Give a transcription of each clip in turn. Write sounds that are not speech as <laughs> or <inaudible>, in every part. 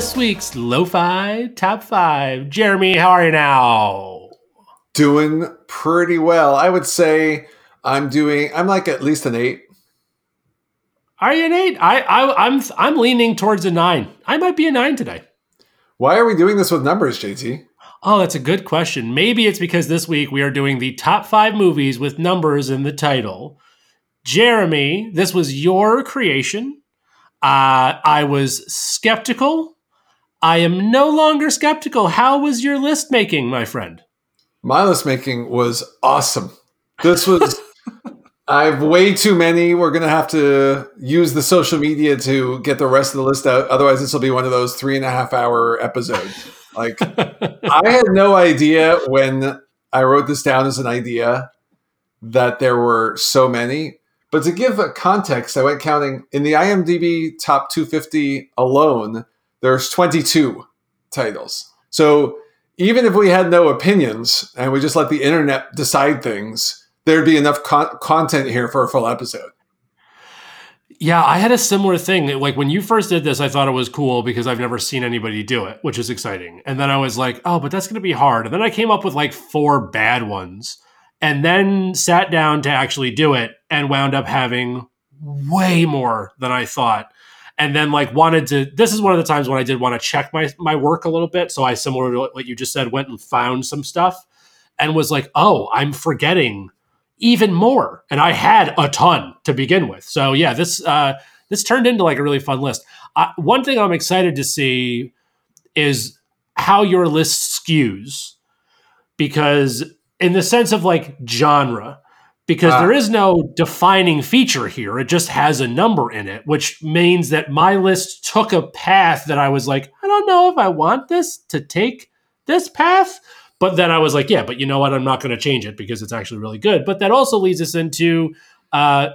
this week's Lo-Fi Top 5. Jeremy, how are you now? Doing pretty well. I would say I'm doing I'm like at least an 8. Are you an 8? I, I I'm I'm leaning towards a 9. I might be a 9 today. Why are we doing this with numbers, JT? Oh, that's a good question. Maybe it's because this week we are doing the top 5 movies with numbers in the title. Jeremy, this was your creation. Uh, I was skeptical. I am no longer skeptical. How was your list making, my friend? My list making was awesome. This was, <laughs> I have way too many. We're going to have to use the social media to get the rest of the list out. Otherwise, this will be one of those three and a half hour episodes. Like, <laughs> I had no idea when I wrote this down as an idea that there were so many. But to give a context, I went counting in the IMDb top 250 alone, there's 22 titles. So even if we had no opinions and we just let the internet decide things, there'd be enough con- content here for a full episode. Yeah, I had a similar thing. Like when you first did this, I thought it was cool because I've never seen anybody do it, which is exciting. And then I was like, oh, but that's going to be hard. And then I came up with like four bad ones and then sat down to actually do it and wound up having way more than I thought. And then like wanted to this is one of the times when I did want to check my my work a little bit. So I similar to what you just said, went and found some stuff and was like, oh, I'm forgetting even more. And I had a ton to begin with. So yeah, this uh this turned into like a really fun list. Uh, one thing I'm excited to see is how your list skews because in the sense of like genre because uh, there is no defining feature here. It just has a number in it, which means that my list took a path that I was like, I don't know if I want this to take this path. But then I was like, yeah, but you know what? I'm not going to change it because it's actually really good. But that also leads us into uh,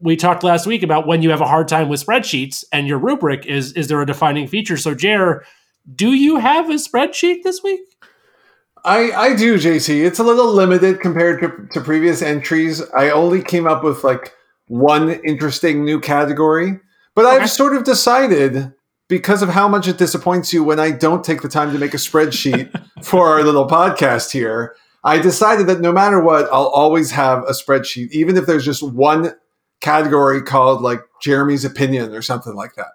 we talked last week about when you have a hard time with spreadsheets and your rubric is is there a defining feature? So, Jer, do you have a spreadsheet this week? I, I do, JC. It's a little limited compared to, to previous entries. I only came up with like one interesting new category, but okay. I've sort of decided because of how much it disappoints you when I don't take the time to make a spreadsheet <laughs> for our little podcast here. I decided that no matter what, I'll always have a spreadsheet, even if there's just one category called like Jeremy's opinion or something like that.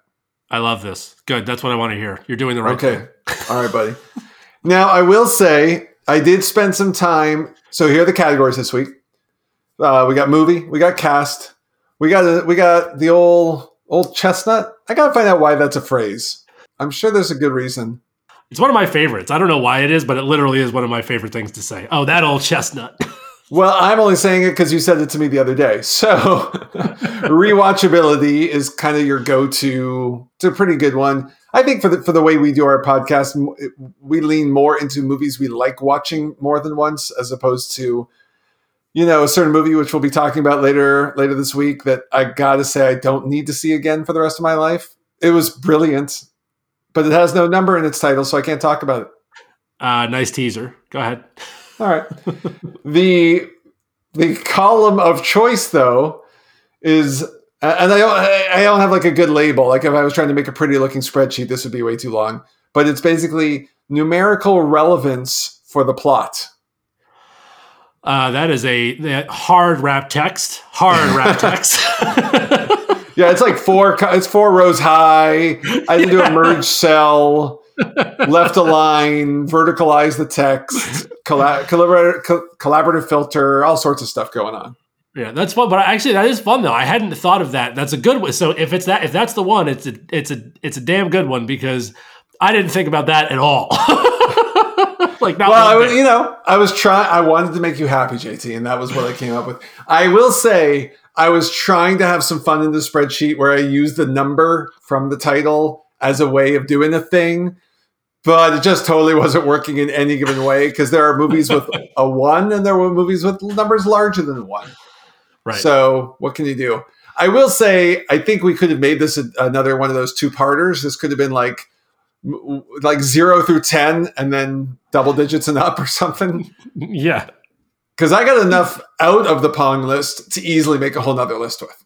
I love this. Good. That's what I want to hear. You're doing the right okay. thing. Okay. All right, buddy. <laughs> Now, I will say I did spend some time. So here are the categories this week. Uh, we got movie, we got cast, we got a, we got the old old chestnut. I gotta find out why that's a phrase. I'm sure there's a good reason. It's one of my favorites. I don't know why it is, but it literally is one of my favorite things to say. Oh, that old chestnut. <laughs> well, I'm only saying it because you said it to me the other day. So <laughs> rewatchability is kind of your go-to. It's a pretty good one. I think for the for the way we do our podcast, we lean more into movies we like watching more than once, as opposed to, you know, a certain movie which we'll be talking about later later this week that I gotta say I don't need to see again for the rest of my life. It was brilliant, but it has no number in its title, so I can't talk about it. Uh, nice teaser. Go ahead. All right. the the column of choice though is and I don't, I don't have like a good label. Like if I was trying to make a pretty looking spreadsheet, this would be way too long. But it's basically numerical relevance for the plot. Uh, that is a that hard wrap text. Hard wrap <laughs> text. yeah, it's like four. It's four rows high. I had to do a <laughs> merge cell, left align, verticalize the text, collaborative, collaborative filter, all sorts of stuff going on. Yeah, that's fun. But actually, that is fun though. I hadn't thought of that. That's a good one. So if it's that, if that's the one, it's a, it's a, it's a damn good one because I didn't think about that at all. <laughs> like, not well, I, was, you know, I was trying. I wanted to make you happy, JT, and that was what I came up with. I will say, I was trying to have some fun in the spreadsheet where I used the number from the title as a way of doing a thing but it just totally wasn't working in any given way because there are movies with <laughs> a one and there were movies with numbers larger than one. Right. So what can you do? I will say, I think we could have made this a, another one of those two parters. This could have been like like zero through ten, and then double digits and up or something. <laughs> Yeah, because I got enough out of the Pong list to easily make a whole nother list with.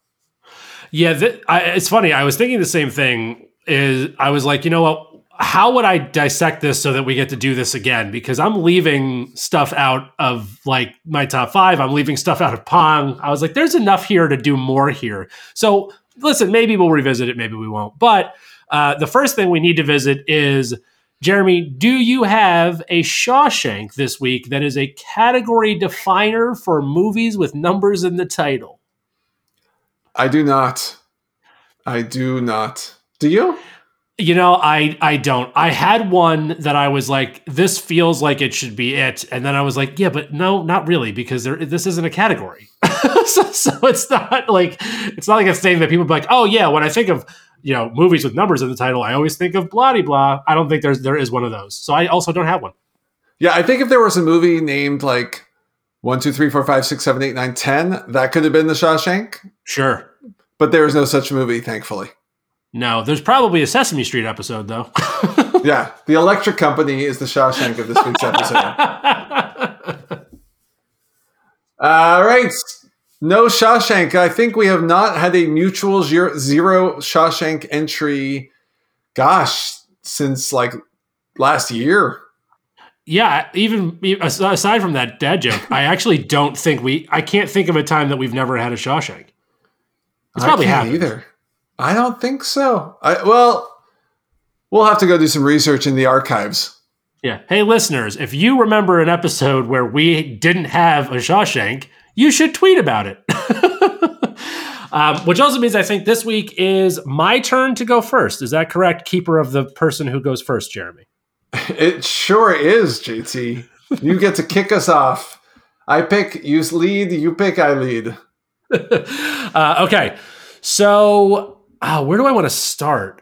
Yeah, th- I, it's funny. I was thinking the same thing is I was like, you know what? How would I dissect this so that we get to do this again? Because I'm leaving stuff out of like my top five. I'm leaving stuff out of Pong. I was like, there's enough here to do more here. So listen, maybe we'll revisit it, maybe we won't. But uh, the first thing we need to visit is Jeremy, do you have a Shawshank this week that is a category definer for movies with numbers in the title? I do not. I do not. Do you? You know, I I don't. I had one that I was like, this feels like it should be it, and then I was like, yeah, but no, not really, because there this isn't a category. <laughs> so, so, it's not like it's not like a thing that people be like, oh yeah, when I think of you know movies with numbers in the title, I always think of blah blah. I don't think there's there is one of those. So I also don't have one. Yeah, I think if there was a movie named like one, two, three, four, five, six, seven, eight, nine, ten, that could have been the Shawshank. Sure. But there is no such movie, thankfully. No, there's probably a Sesame Street episode though. <laughs> yeah, the Electric Company is the Shawshank of this week's episode. <laughs> All right, no Shawshank. I think we have not had a mutual zero Shawshank entry. Gosh, since like last year. Yeah, even aside from that dad joke, I actually don't think we. I can't think of a time that we've never had a Shawshank. It's probably happened. either. I don't think so. I, well, we'll have to go do some research in the archives. Yeah. Hey, listeners, if you remember an episode where we didn't have a Shawshank, you should tweet about it. <laughs> um, which also means I think this week is my turn to go first. Is that correct? Keeper of the person who goes first, Jeremy. <laughs> It sure is, JT. You get to kick us off. I pick, you lead, you pick, I lead. <laughs> uh, okay. So oh, where do I want to start?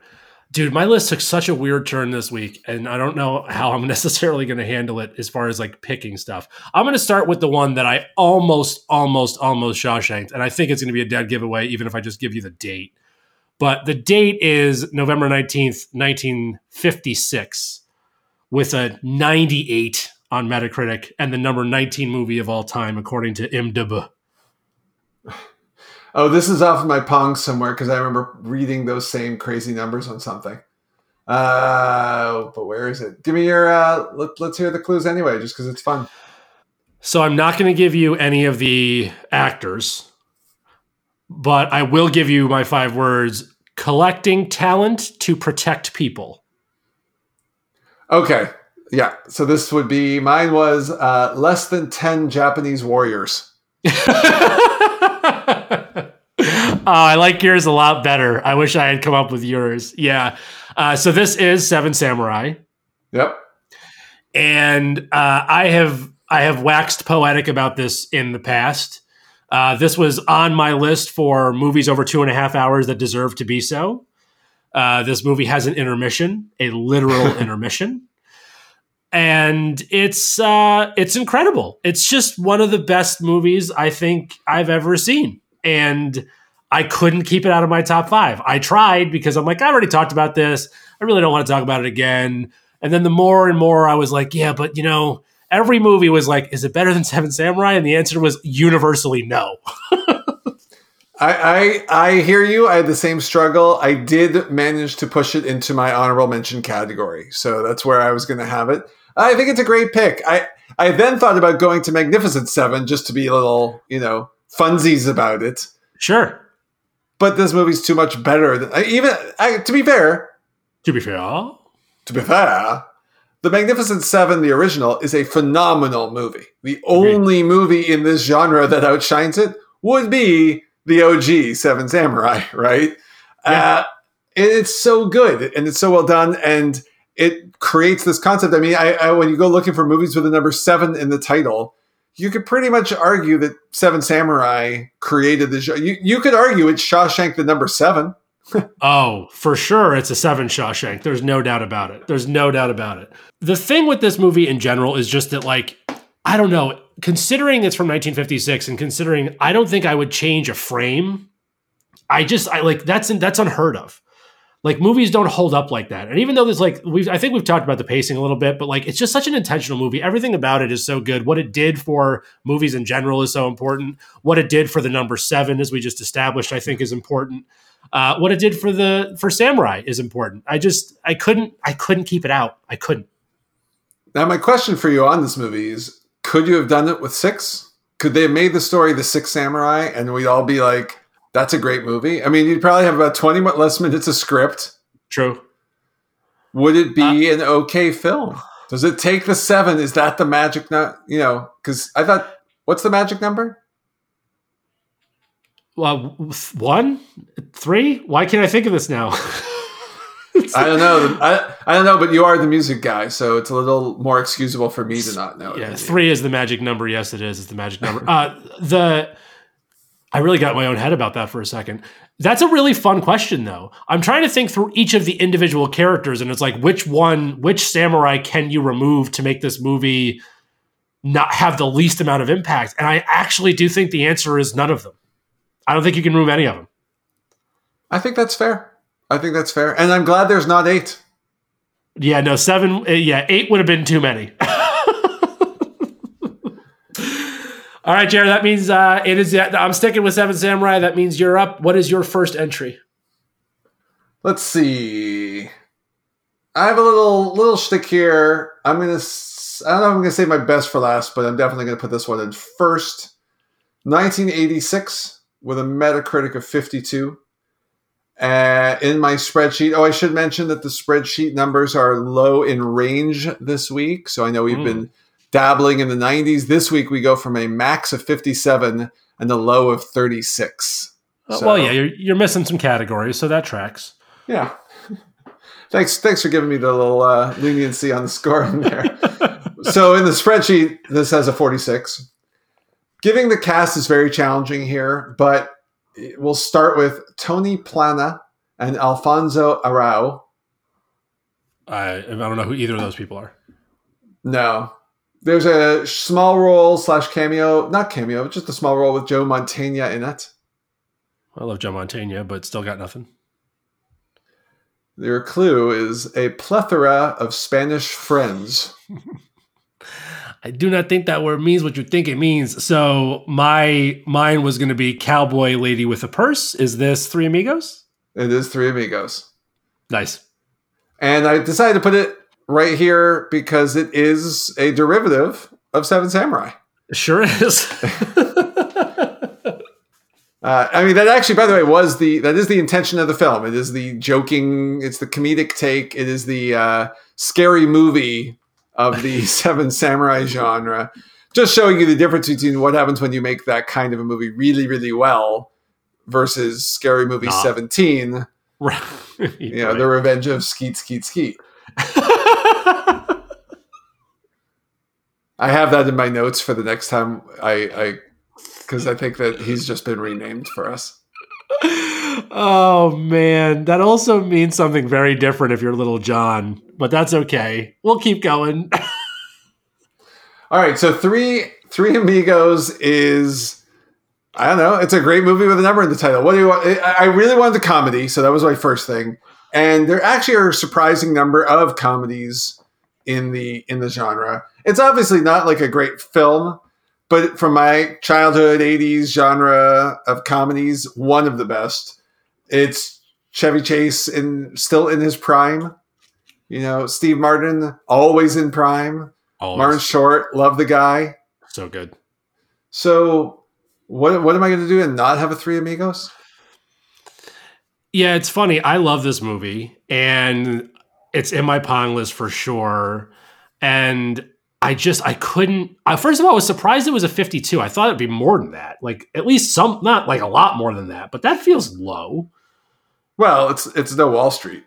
Dude, my list took such a weird turn this week, and I don't know how I'm <laughs> necessarily going to handle it as far as like picking stuff. I'm going to start with the one that I almost, almost, almost Shawshanked, and I think it's going to be a dead giveaway, even if I just give you the date. But the date is November 19th, 1956, with a 98 on Metacritic and the number 19 movie of all time, according to IMDb. Oh, this is off of my Pong somewhere because I remember reading those same crazy numbers on something. Uh, but where is it? Give me your. Uh, let, let's hear the clues anyway, just because it's fun. So I'm not going to give you any of the actors, but I will give you my five words: collecting talent to protect people. Okay. Yeah. So this would be mine was uh, less than 10 Japanese warriors. <laughs> oh, I like yours a lot better. I wish I had come up with yours. Yeah. Uh, so this is Seven Samurai. Yep. And uh, I have I have waxed poetic about this in the past. Uh, this was on my list for movies over two and a half hours that deserve to be so. Uh, this movie has an intermission, a literal <laughs> intermission, and it's uh, it's incredible. It's just one of the best movies I think I've ever seen, and I couldn't keep it out of my top five. I tried because I'm like, I already talked about this. I really don't want to talk about it again. And then the more and more I was like, yeah, but you know, every movie was like, is it better than Seven Samurai? And the answer was universally no. <laughs> I, I I hear you. I had the same struggle. I did manage to push it into my honorable mention category, so that's where I was going to have it. I think it's a great pick. I I then thought about going to Magnificent Seven just to be a little, you know, funsies about it. Sure but this movie's too much better than even I, to be fair. To be fair, to be fair, The Magnificent Seven, the original, is a phenomenal movie. The only movie in this genre that outshines it would be the OG Seven Samurai, <laughs> right? Yeah. Uh, it's so good and it's so well done and it creates this concept. I mean, I, I, when you go looking for movies with the number seven in the title, you could pretty much argue that Seven Samurai created the show. You, you could argue it's Shawshank the number seven. <laughs> oh, for sure, it's a seven Shawshank. There's no doubt about it. There's no doubt about it. The thing with this movie in general is just that, like, I don't know, considering it's from 1956 and considering I don't think I would change a frame. I just, I like, that's, that's unheard of like movies don't hold up like that. And even though there's like we've I think we've talked about the pacing a little bit, but like it's just such an intentional movie. Everything about it is so good. What it did for movies in general is so important. What it did for the number 7 as we just established I think is important. Uh, what it did for the for Samurai is important. I just I couldn't I couldn't keep it out. I couldn't. Now, my question for you on this movie is: Could you have done it with six? Could they have made the story the Six Samurai, and we'd all be like, "That's a great movie." I mean, you'd probably have about twenty less minutes of script. True. Would it be uh, an okay film? Does it take the seven? Is that the magic? Not you know, because I thought, what's the magic number? Well, one, three. Why can't I think of this now? <laughs> I don't know. I, I don't know, but you are the music guy, so it's a little more excusable for me to not know. Yeah, three is the magic number. Yes, it is. It's the magic number. <laughs> uh, the I really got my own head about that for a second. That's a really fun question, though. I'm trying to think through each of the individual characters, and it's like, which one, which samurai can you remove to make this movie not have the least amount of impact? And I actually do think the answer is none of them. I don't think you can remove any of them. I think that's fair. I think that's fair, and I'm glad there's not eight. Yeah, no, seven. Uh, yeah, eight would have been too many. <laughs> All right, Jared. That means uh, it is. I'm sticking with Seven Samurai. That means you're up. What is your first entry? Let's see. I have a little little shtick here. I'm gonna. I don't know. if I'm gonna say my best for last, but I'm definitely gonna put this one in first. 1986 with a Metacritic of 52. Uh, in my spreadsheet, oh, I should mention that the spreadsheet numbers are low in range this week. So I know we've mm. been dabbling in the 90s. This week we go from a max of 57 and a low of 36. Uh, so, well, yeah, you're, you're missing some categories, so that tracks. Yeah. <laughs> thanks, thanks for giving me the little uh, leniency on the scoring there. <laughs> so in the spreadsheet, this has a 46. Giving the cast is very challenging here, but we'll start with Tony Plana and Alfonso Arau. I I don't know who either of those people are. No, there's a small role slash cameo, not cameo, just a small role with Joe Mantegna in it. I love Joe Mantegna, but still got nothing. Your clue is a plethora of Spanish friends. <laughs> I do not think that word means what you think it means. So my mine was going to be cowboy lady with a purse. Is this Three Amigos? It is Three Amigos. Nice. And I decided to put it right here because it is a derivative of Seven Samurai. sure is. <laughs> <laughs> Uh, I mean, that actually, by the way, was the that is the intention of the film. It is the joking, it's the comedic take, it is the uh, scary movie of the <laughs> Seven Samurai genre. Just showing you the difference between what happens when you make that kind of a movie really, really well versus Scary Movie nah. 17. Right. you know. The Revenge of Skeet, Skeet, Skeet. I have that in my notes for the next time I, because I, I think that he's just been renamed for us. Oh man, that also means something very different if you're Lil Jon, but that's okay. We'll keep going. <laughs> All right, so three Three Amigos is I don't know. It's a great movie with a number in the title. What do you want? I really wanted a comedy, so that was my first thing. And there actually are a surprising number of comedies in the in the genre. It's obviously not like a great film, but from my childhood 80s genre of comedies, one of the best. It's Chevy Chase in still in his prime. You know, Steve Martin always in prime. Always. Martin Short, love the guy. So good. So, what what am I going to do and not have a Three Amigos? Yeah, it's funny. I love this movie, and it's in my pong list for sure. And I just I couldn't. I, first of all, I was surprised it was a 52. I thought it'd be more than that. Like at least some, not like a lot more than that, but that feels low. Well, it's it's no Wall Street.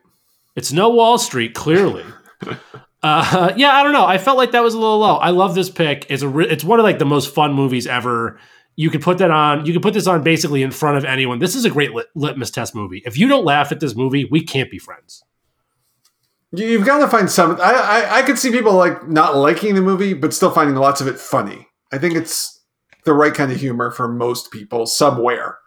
It's no Wall Street, clearly. <laughs> uh, yeah, I don't know. I felt like that was a little low. I love this pick. It's a re- it's one of like the most fun movies ever. You could put that on. You could put this on basically in front of anyone. This is a great lit- litmus test movie. If you don't laugh at this movie, we can't be friends. You've got to find some. I, I I could see people like not liking the movie, but still finding lots of it funny. I think it's the right kind of humor for most people somewhere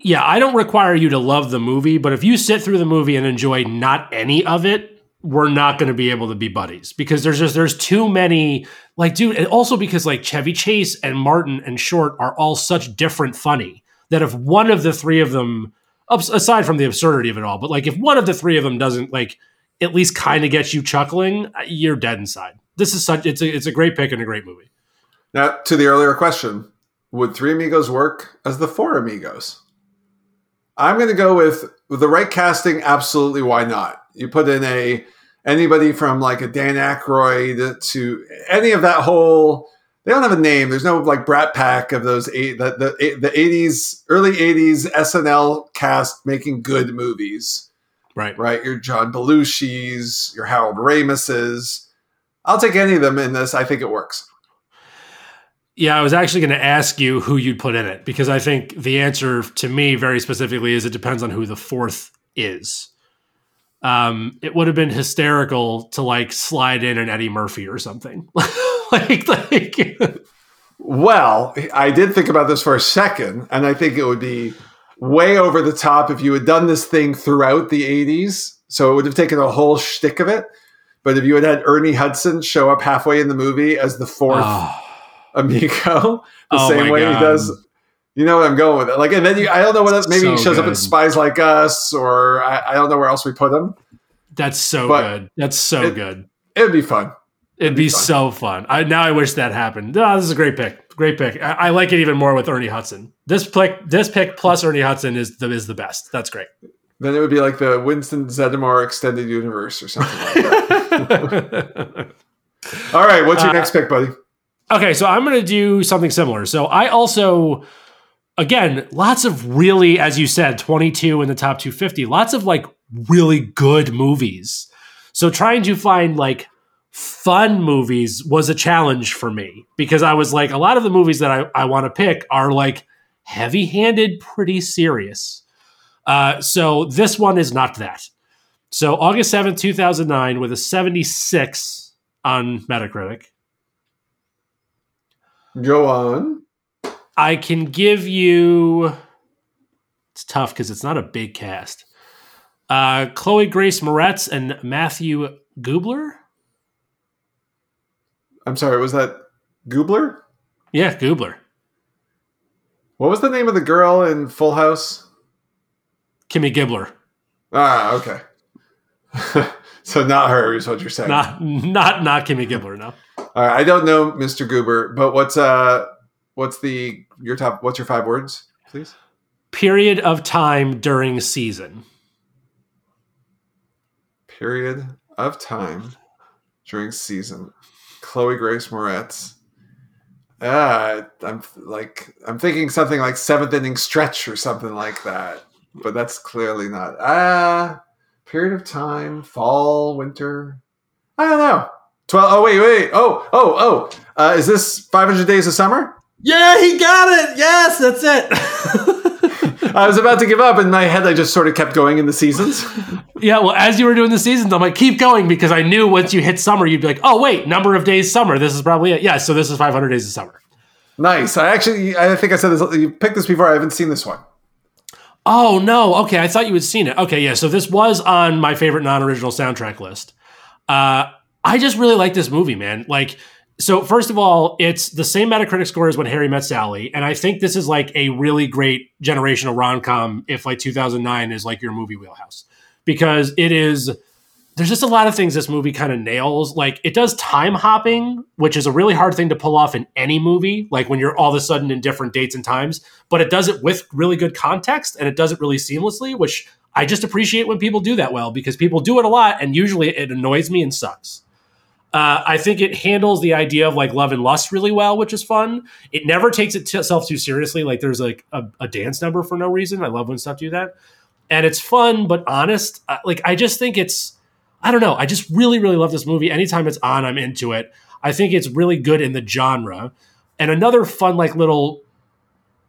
yeah, I don't require you to love the movie, but if you sit through the movie and enjoy not any of it, we're not going to be able to be buddies because there's just there's too many like dude and also because like Chevy Chase and Martin and Short are all such different funny that if one of the three of them aside from the absurdity of it all, but like if one of the three of them doesn't like at least kind of gets you chuckling, uh, you're dead inside. This is such it's a it's a great pick and a great movie. Now, to the earlier question, would Three Amigos work as the Four Amigos? I'm going to go with with the right casting. Absolutely, why not? You put in a anybody from like a Dan Aykroyd to any of that whole. They don't have a name. There's no like Brat Pack of those eight the the the 80s early 80s SNL cast making good movies. Right. Right. Your John Belushi's, your Harold Ramis's. I'll take any of them in this. I think it works. Yeah, I was actually going to ask you who you'd put in it because I think the answer to me very specifically is it depends on who the fourth is. Um, it would have been hysterical to like slide in an Eddie Murphy or something. <laughs> like, like <laughs> Well, I did think about this for a second, and I think it would be way over the top if you had done this thing throughout the 80s. So it would have taken a whole shtick of it. But if you had had Ernie Hudson show up halfway in the movie as the fourth oh, amigo, <laughs> the Oh same way God. he does. You know what I'm going with it. Like, and then you, I don't know what else, maybe he So shows up in. Spies Like Us, or I, I don't know where else we put him. that's so But good. That's so it- good. It'd be fun. It'd be be fun. so fun. I now I wish that happened. Oh, this is a great pick. Great pick. I, I like it even more with Ernie Hudson. This pick, this pick plus Ernie Hudson is the is the best. That's great. Then it would be like the Winston Zeddemore extended universe or something like that. <laughs> All right, what's your Uh, next pick, buddy? Okay, so I'm going to do something similar. So I also, again, lots of really, as you said, 22 in the top 250, lots of like really good movies. So trying to find like fun movies was a challenge for me because I was like, a lot of the movies that I, I want to pick are like heavy handed, pretty serious. Uh, so this one is not that. So August 7th, 2009, with a 76 on Metacritic. Go on. I can give you. It's tough because it's not a big cast. Uh, Chloe Grace Moretz and Matthew Gubler. I'm sorry, was that Goobler? Yeah, Gubler. What was the name of the girl in Full House? Kimmy Gibbler. Ah, okay. <laughs> so not her is what you're saying. Not not not Kimmy Gibbler. No. All right, I don't know Mr. Goober, but what's uh what's the your top what's your five words, please? Period of time during season. Period of time during season. Chloe Grace Moretz. Ah, I'm like I'm thinking something like seventh inning stretch or something like that, but that's clearly not. Ah, period of time, fall, winter. I don't know. Twelve. Oh wait, wait. Oh, oh, oh. Uh, is this 500 Days of Summer? Yeah, he got it. Yes, that's it. <laughs> I was about to give up. In my head, I just sort of kept going in the seasons. <laughs> yeah, well, as you were doing the seasons, I'm like, keep going because I knew once you hit summer, you'd be like, oh wait, number of days summer. This is probably it. Yeah, so this is 500 days of summer. nice. I actually, I think I said this. You picked this before. I haven't seen this one. Oh no. Okay, I thought you had seen it. Okay, yeah. So this was on my favorite non-original soundtrack list. Uh, I just really like this movie, man. Like, so first of all, it's the same Metacritic score as when Harry Met Sally, and I think this is like a really great generational rom com. If like 2009 is like your movie wheelhouse, because it is. There's just a lot of things this movie kind of nails. Like it does time hopping, which is a really hard thing to pull off in any movie. Like when you're all of a sudden in different dates and times, but it does it with really good context and it does it really seamlessly, which I just appreciate when people do that well because people do it a lot and usually it annoys me and sucks. Uh, I think it handles the idea of like love and lust really well, which is fun. It never takes itself too seriously. Like there's like a, a dance number for no reason. I love when stuff do that, and it's fun but honest. Uh, like I just think it's, I don't know. I just really really love this movie. Anytime it's on, I'm into it. I think it's really good in the genre. And another fun like little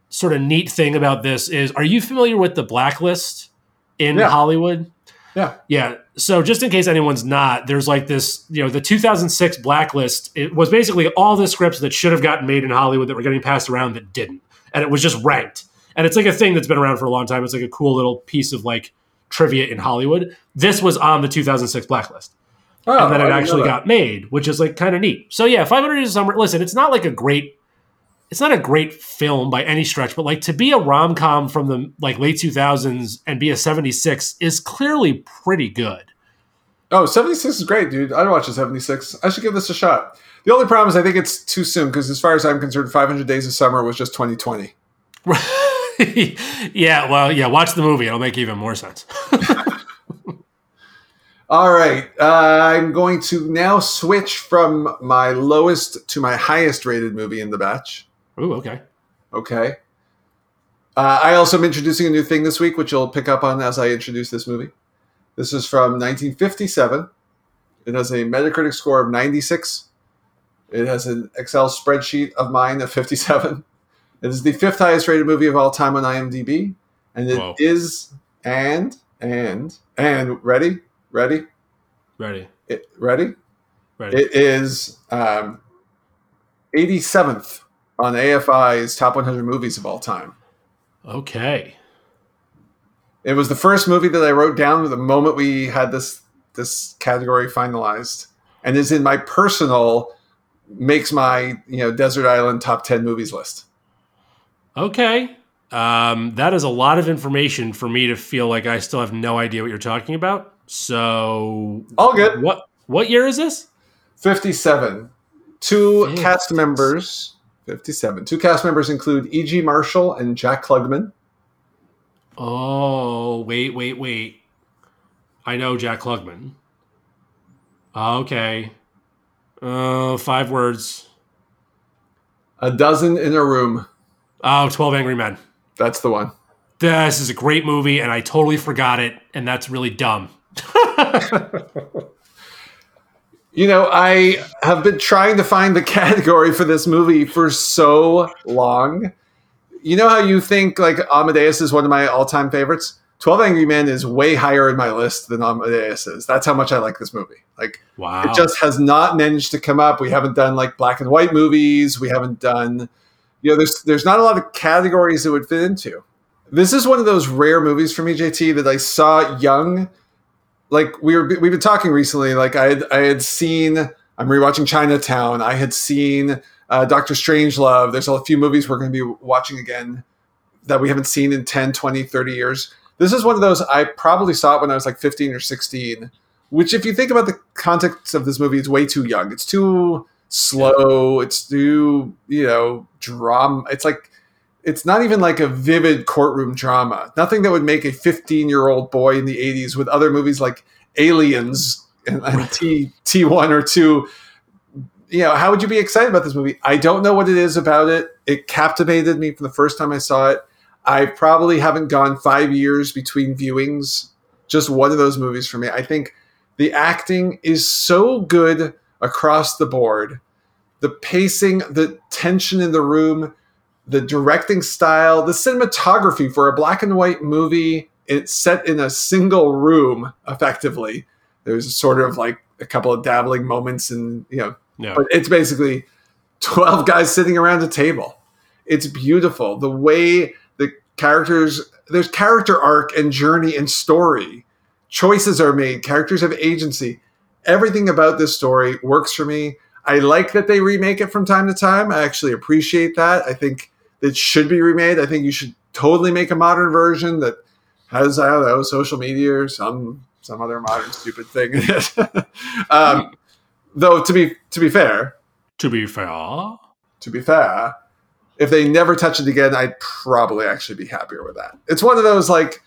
sort of neat thing about this is, are you familiar with the Blacklist in Yeah. Hollywood? Yeah. Yeah. So just in case anyone's not, there's like this, you know, the 2006 blacklist. It was basically all the scripts that should have gotten made in Hollywood that were getting passed around that didn't, and it was just ranked. And it's like a thing that's been around for a long time. It's like a cool little piece of like trivia in Hollywood. This was on the 2006 blacklist, Oh, and then it actually got made, which is like kind of neat. So yeah, 500 Days of Summer. Listen, it's not like a great it's not a great film by any stretch, but like to be a rom com from the like late 2000s and be a 76 is clearly pretty good. Oh, 76 is great, dude. I'd watch a 76. I should give this a shot. The only problem is I think it's too soon because, as far as I'm concerned, 500 Days of Summer was just 2020. <laughs> yeah, well, yeah, watch the movie. It'll make even more sense. <laughs> All right. Uh, I'm going to now switch from my lowest to my highest rated movie in the batch. Ooh, okay. Okay. Uh, I also am introducing a new thing this week, which you'll pick up on as I introduce this movie. This is from 1957. It has a Metacritic score of 96. It has an Excel spreadsheet of mine of 57. <laughs> It is the fifth highest rated movie of all time on IMDb. And it Whoa. is and, and, and, ready? Ready? Ready. It, ready? Ready. It is um, 87th on AFI's top 100 movies of all time. okay. It was the first movie that I wrote down the moment we had this this category finalized, and is in my personal makes my you know desert island top 10 movies list. Okay. Um, that is a lot of information for me to feel like I still have no idea what you're talking about. So, All good. what what year is this? 57. Two Fifty. cast members. 57. Two cast members include E.G. Marshall and Jack Klugman. Oh, wait, wait, wait. I know Jack Klugman. Okay. Uh, five words. A dozen in a room. Oh, 12 Angry Men. That's the one. This is a great movie, and I totally forgot it, and that's really dumb. <laughs> You know, I have been trying to find the <laughs> category for this movie for so long. You know how you think like Amadeus is one of my all-time favorites? 12 Angry Men is way higher in my list than Amadeus is. That's how much I like this movie. Like Wow. it just has not managed to come up. We haven't done like black and white movies. We haven't done you know there's there's not a lot of categories it would fit into. This is one of those rare movies for me JT that I saw young like we were we've been talking recently like I had I had seen I'm rewatching Chinatown. I had seen uh, Doctor Strangelove. There's a few movies we're going to be watching again that we haven't seen in 10, 20, 30 years. This is one of those I probably saw it when I was like 15 or 16, which if you think about the context of this movie, it's way too young. It's too slow. It's too, you know, drama. It's like it's not even like a vivid courtroom drama. Nothing that would make a 15 year old boy in the 80s with other movies like Aliens and, and T T1 or 2. You know, how would you be excited about this movie? I don't know what it is about it. It captivated me from the first time I saw it. I probably haven't gone five years between viewings. Just one of those movies for me. I think the acting is so good across the board. The pacing, the tension in the room, the directing style, the cinematography for a black and white movie. It's set in a single room, effectively. There's sort of like a couple of dabbling moments, and you know, but it's basically 12 guys sitting around a table. It's beautiful. The way the characters, there's character arc and journey and story. Choices are made, characters have agency. Everything about this story works for me. I like that they remake it from time to time. I actually appreciate that. I think it should be remade. I think you should totally make a modern version that has, I don't know, social media or some some other modern stupid thing in <laughs> it. um, though to be to be fair, to be fair. to be fair, if they never touch it again, I'd probably actually be happier with that. It's one of those like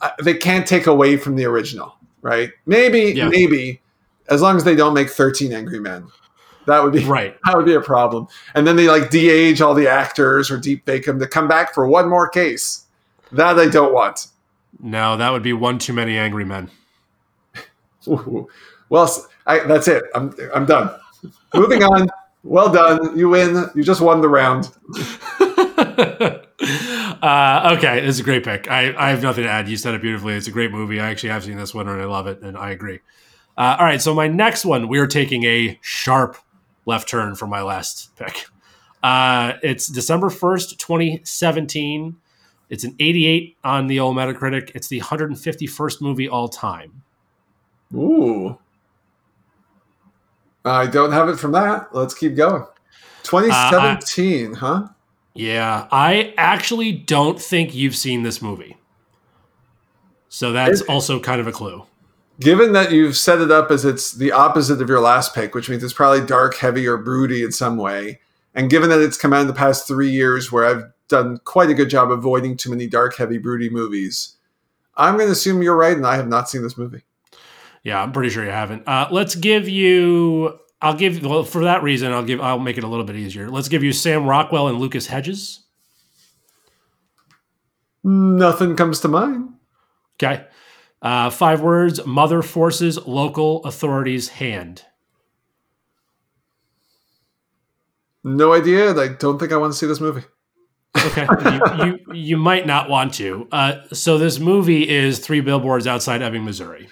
uh, they can't take away from the original, right? Maybe, Yeah. maybe as long as they don't make Thirteen Angry Men, that would be Right. <laughs> that would be a problem. And then they like de-age all the actors or deep fake them to come back for one more case. That I don't want. No, that would be one too many angry men. <laughs> Well, I, that's it. I'm I'm done. Moving on. Well done. You win. You just won the round. <laughs> uh, okay, it's a great pick. I, I have nothing to add. You said it beautifully. It's a great movie. I actually have seen this one and I love it, and I agree. Uh, all right, so my next one, we are taking a sharp left turn for my last pick. Uh, it's December 1st, 2017. It's an 88 on the old Metacritic. It's the 151st movie all time. Ooh. I don't have it from that. Let's keep going. 2017, huh? Yeah, I actually don't think you've seen this movie. So that's It- also kind of a clue. Given that you've set it up as it's the opposite of your last pick, which means it's probably dark, heavy, or broody in some way, and given that it's come out in the past three years where I've done quite a good job avoiding too many dark, heavy, broody movies, I'm going to assume you're right, and I have not seen this movie. Yeah, I'm pretty sure you haven't. Uh, let's give you. I'll give. Well, for that reason, I'll give. I'll make it a little bit easier. Let's give you Sam Rockwell and Lucas Hedges. Nothing comes to mind. Okay. Uh, five words: Mother forces local authorities' hand. No idea. I don't think I want to see this movie. Okay, <laughs> you, you you might not want to. Uh, so this movie is three billboards outside Ebbing, Missouri.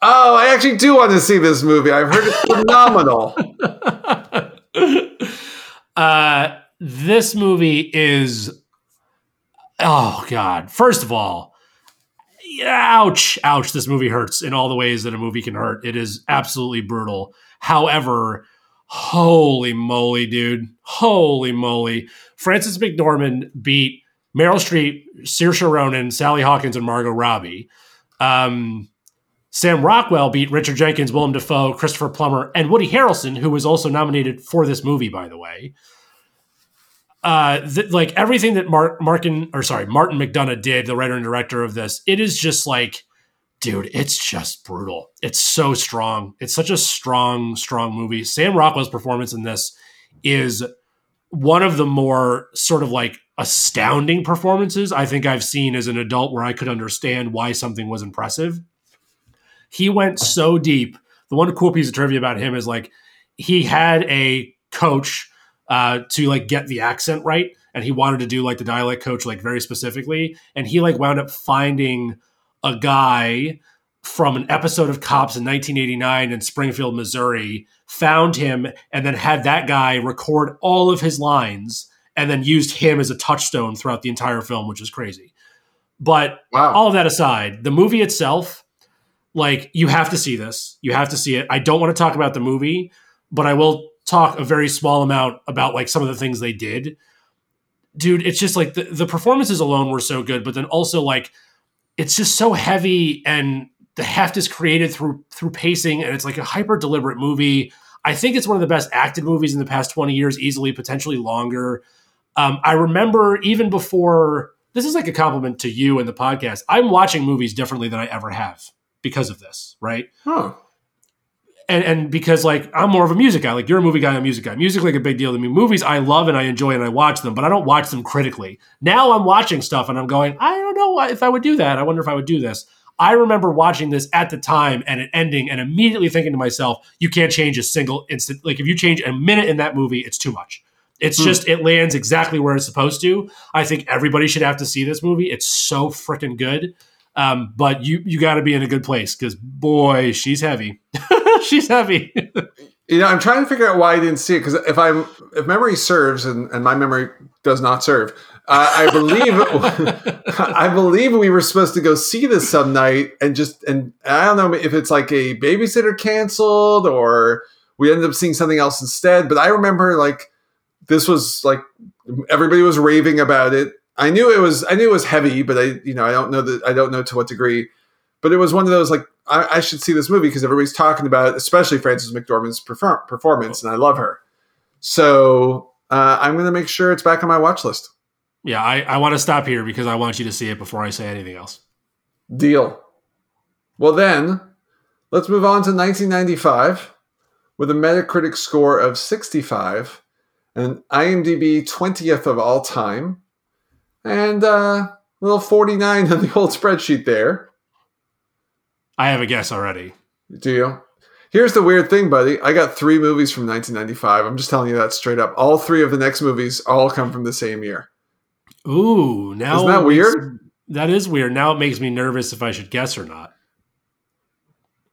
Oh, I actually do want to see this movie. I've heard it's phenomenal. <laughs> uh, this movie is, oh god. First of all, ouch, ouch. This movie hurts in all the ways that a movie can hurt. It is absolutely brutal. However, holy moly, dude, holy moly, Frances McDormand beat Meryl Streep, Saoirse Ronan, Sally Hawkins, and Margot Robbie. Um, Sam Rockwell beat Richard Jenkins, Willem Dafoe, Christopher Plummer, and Woody Harrelson, who was also nominated for this movie, by the way. Uh, th- like everything that Mark Martin or sorry Martin McDonagh did, the writer and director of this, it is just like, dude, it's just brutal. It's so strong. It's such a strong, strong movie. Sam Rockwell's performance in this is one of the more sort of like astounding performances I think I've seen as an adult, where I could understand why something was impressive he went so deep. The one cool piece of trivia about him is like he had a coach uh, to like get the accent right, and he wanted to do like the dialect coach like very specifically, and he like wound up finding a guy from an episode of Cops in 1989 in Springfield, Missouri, found him, and then had that guy record all of his lines, and then used him as a touchstone throughout the entire film, which is crazy. But Wow. all of that aside, the movie itself, like you have to see this. You have to see it. I don't want to talk about the movie, but I will talk a very small amount about like some of the things they did. Dude, it's just like the, the performances alone were so good, but then also like it's just so heavy and the heft is created through through pacing and it's like a hyper deliberate movie. I think it's one of the best acted movies in the past 20 years, easily, potentially longer. Um, I remember even before this is like a compliment to you and the podcast. I'm watching movies differently than I ever have because of this, right? Huh. And and because like I'm more of a music guy, like you're a movie guy, I'm a music guy. Music like a big deal to me. Movies I love and I enjoy and I watch them, but I don't watch them critically. Now I'm watching stuff and I'm going, I don't know if I would do that. I wonder if I would do this. I remember watching this at the time and it ending and immediately thinking to myself, you can't change a single instant. Like if you change a minute in that movie, it's too much. It's Hmm. just it lands exactly where it's supposed to. I think everybody should have to see this movie. It's so freaking good. Um, but you you got to be in a good place because boy, she's heavy. <laughs> she's heavy. You know, I'm trying to figure out why I didn't see it because if I'm if memory serves and, and my memory does not serve, uh, I believe <laughs> I believe we were supposed to go see this some night and just and I don't know if it's like a babysitter canceled or we ended up seeing something else instead. But I remember like this was like everybody was raving about it. I knew it was I knew it was heavy, but I you know I don't know that I don't know to what degree. But it was one of those like I, I should see this movie because everybody's talking about it, especially Frances McDormand's perform- performance, and I love her. So uh, I'm going to make sure it's back on my watch list. yeah, I, I want to stop here because I want you to see it before I say anything else. Deal. Well, then let's move on to 1995 with a Metacritic score of 65 and IMDb 20th of all time, and uh, a little 49 on the old spreadsheet there. I have a guess already. Do you? Here's the weird thing, buddy. I got three movies from 1995. I'm just telling you that straight up. All three of the next movies all come from the same year. Ooh, now Isn't that weird? That is weird. Now it makes me nervous if I should guess or not.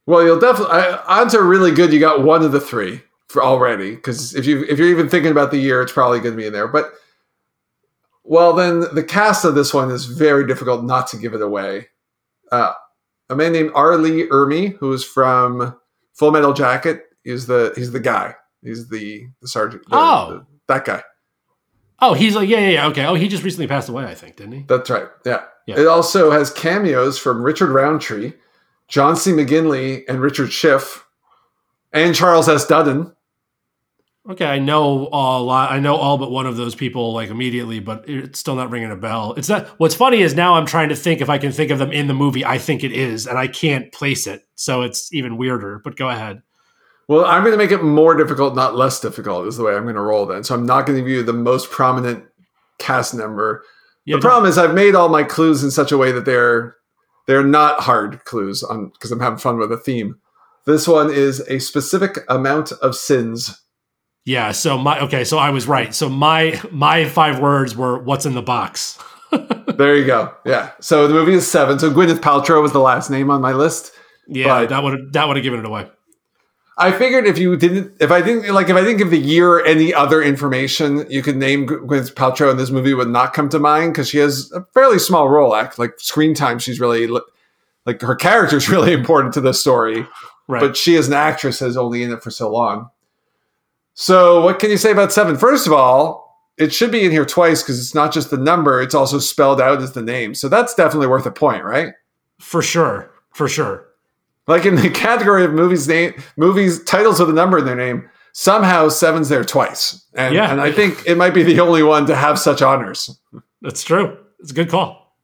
Well, you'll definitely. I, odds are really good. You got one of the three for already. Because if you if you're even thinking about the year, it's probably going to be in there. But well, then the cast of this one is very difficult not to give it away. Uh, a man named R. Lee Ermey, who is from Full Metal Jacket, is the he's the guy. He's the the sergeant. the- Oh. the- that guy. Oh, he's like, yeah, yeah, yeah, okay. Oh, he just recently passed away, I think, didn't he? That's right. Yeah. Yeah. It also has cameos from Richard Roundtree, John C. McGinley, and Richard Schiff, and Charles S. Dutton. Okay, I know a lot. I know all but one of those people like immediately, but it's still not ringing a bell. It's not. What's funny is now I'm trying to think if I can think of them in the movie. I think it is, and I can't place it, so it's even weirder. But go ahead. Well, I'm going to make it more difficult, not less difficult, is the way I'm going to roll then. So I'm not going to give you the most prominent cast member. Yeah, the problem is I've made all my clues in such a way that they're they're not hard clues on because I'm having fun with the theme. This one is a specific amount of sins. Yeah. So my okay. So I was right. So my my five words were "What's in the box." <laughs> there you go. Yeah. So the movie is seven. So Gwyneth Paltrow was the last name on my list. Yeah, that would that would have given it away. I figured if you didn't, if I didn't, like, if I didn't give the year or any other information, you could name Gwyneth Paltrow in this movie would not come to mind because she has a fairly small role. Act like screen time, she's really like her character is <laughs> really important to the story, Right. but she as an actress is only in it for so long. So, what can you say about seven? First of all, it should be in here twice because it's not just the number; it's also spelled out as the name. So that's definitely worth a point, right? for sure. For sure. Like in the <laughs> category of movies name movies titles with a number in their name, somehow seven's there twice. And Yeah. and I think it might be the only one to have such honors. That's true. It's a good call.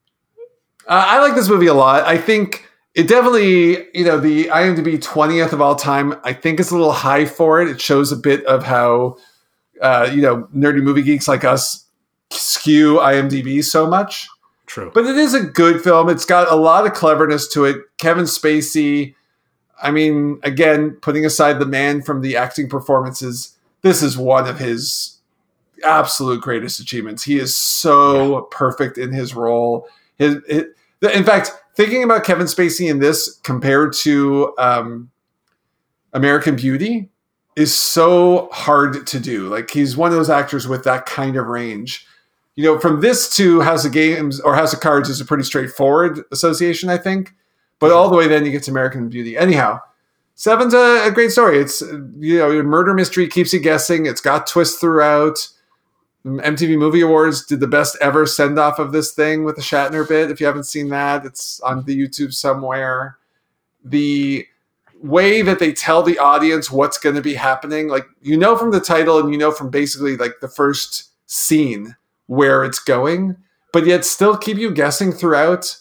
Uh, I like this movie a lot. I think it definitely, you know, the IMDb 20th of all time, I think it's a little high for it. It shows a bit of how uh, you know, nerdy movie geeks like us skew IMDb so much. True. But it is a good film. It's got a lot of cleverness to it. Kevin Spacey, I mean, again, putting aside the man from the acting performances, this is one of his absolute greatest achievements. He is so perfect in his role. His, it, in fact, thinking about Kevin Spacey in this compared to um, American Beauty is so hard to do. Like he's one of those actors with that kind of range you know, from this to House of Games or House of Cards is a pretty straightforward association, I think. But all the way then you get to American Beauty. Anyhow, Seven's a, a great story. It's you know, your murder mystery keeps you guessing. It's got twists throughout. MTV Movie Awards did the best ever send off of this thing with the Shatner bit. If you haven't seen that, it's on the YouTube somewhere. The way that they tell the audience what's going to be happening, like you know from the title and you know from basically like the first scene where it's going, but yet still keep you guessing throughout.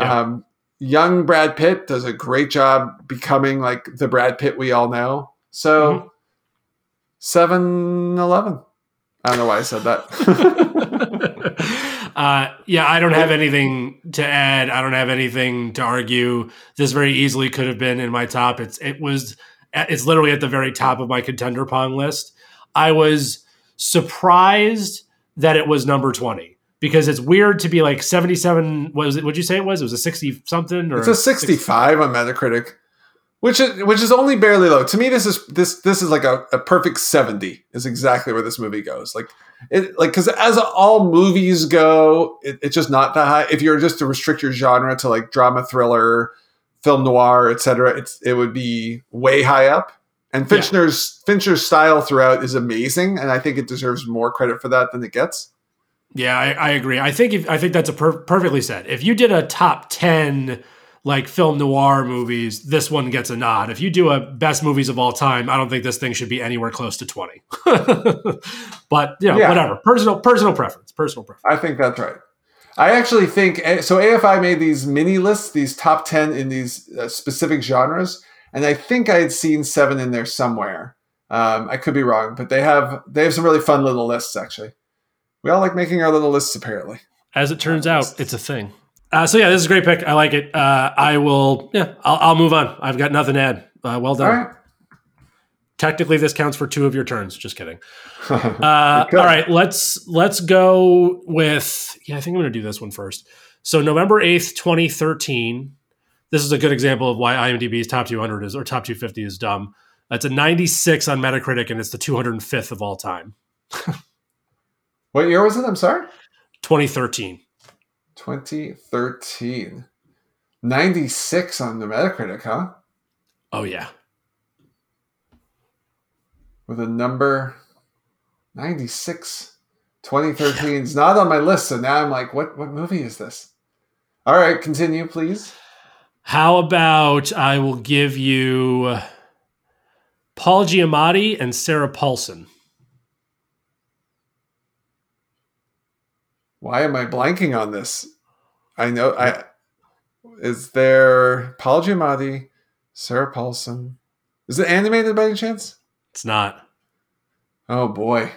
Yeah. Um, young Brad Pitt does a great job becoming like the Brad Pitt we all know. So, Mhm. 7 Eleven. I don't know why I said that. <laughs> uh, yeah, I don't have anything to add. I don't have anything to argue. This very easily could have been in my top. It's it was it's literally at the very top of my contender pong list. I was surprised that it was number twenty because it's weird to be like seventy seven. Was it? What would you say it was? It was a sixty something or it's a 65 on Metacritic, which is which is only barely low. To me, this is this this is like a, a perfect 70 is exactly where this movie goes. Like it like because as all movies go, it, it's just not that high. If you're just to restrict your genre to like drama, thriller, film noir, etc., it's it would be way high up. And Yeah. Fincher's Fincher's style throughout is amazing, and I think it deserves more credit for that than it gets. Yeah, I, I agree. I think if, I think that's a per- perfectly said. If you did a top ten like film noir movies, this one gets a nod. If you do a best movies of all time, I don't think this thing should be anywhere close to twenty. <laughs> but you know, Yeah. whatever. Personal personal preference. Personal preference. I think that's right. I actually think so. AFI made these mini lists, these top ten in these uh, specific genres, and I think I had seen seven in there somewhere. Um, I could be wrong, but they have they have some really fun little lists. Actually, we all like making our little lists. Apparently, As it turns out, it's a thing. Uh, so yeah, this is a great pick. I like it. Uh, I will. Yeah, I'll, I'll move on. I've got nothing to add. Uh, well done. right. Technically, this counts for two of your turns. Just kidding. <laughs> Uh, all right, let's let's go with yeah. I think I'm going to do this one first. So November eighth, 2013. This is a good example of why IMDb's top 200 is or top 250 is dumb. That's a 96 on Metacritic, and it's the 205th of all time. <laughs> What year was it? I'm sorry. 2013. 2013. 96 on the Metacritic, huh? Oh yeah, With a number 96 2013 is not on my list, so now I'm like, what what movie is this? All right, continue, please. How about I will give you Paul Giamatti and Sarah Paulson. Why am I blanking on this? I know I is there Paul Giamatti, Sarah Paulson. Is it animated by any chance? It's not. Oh boy.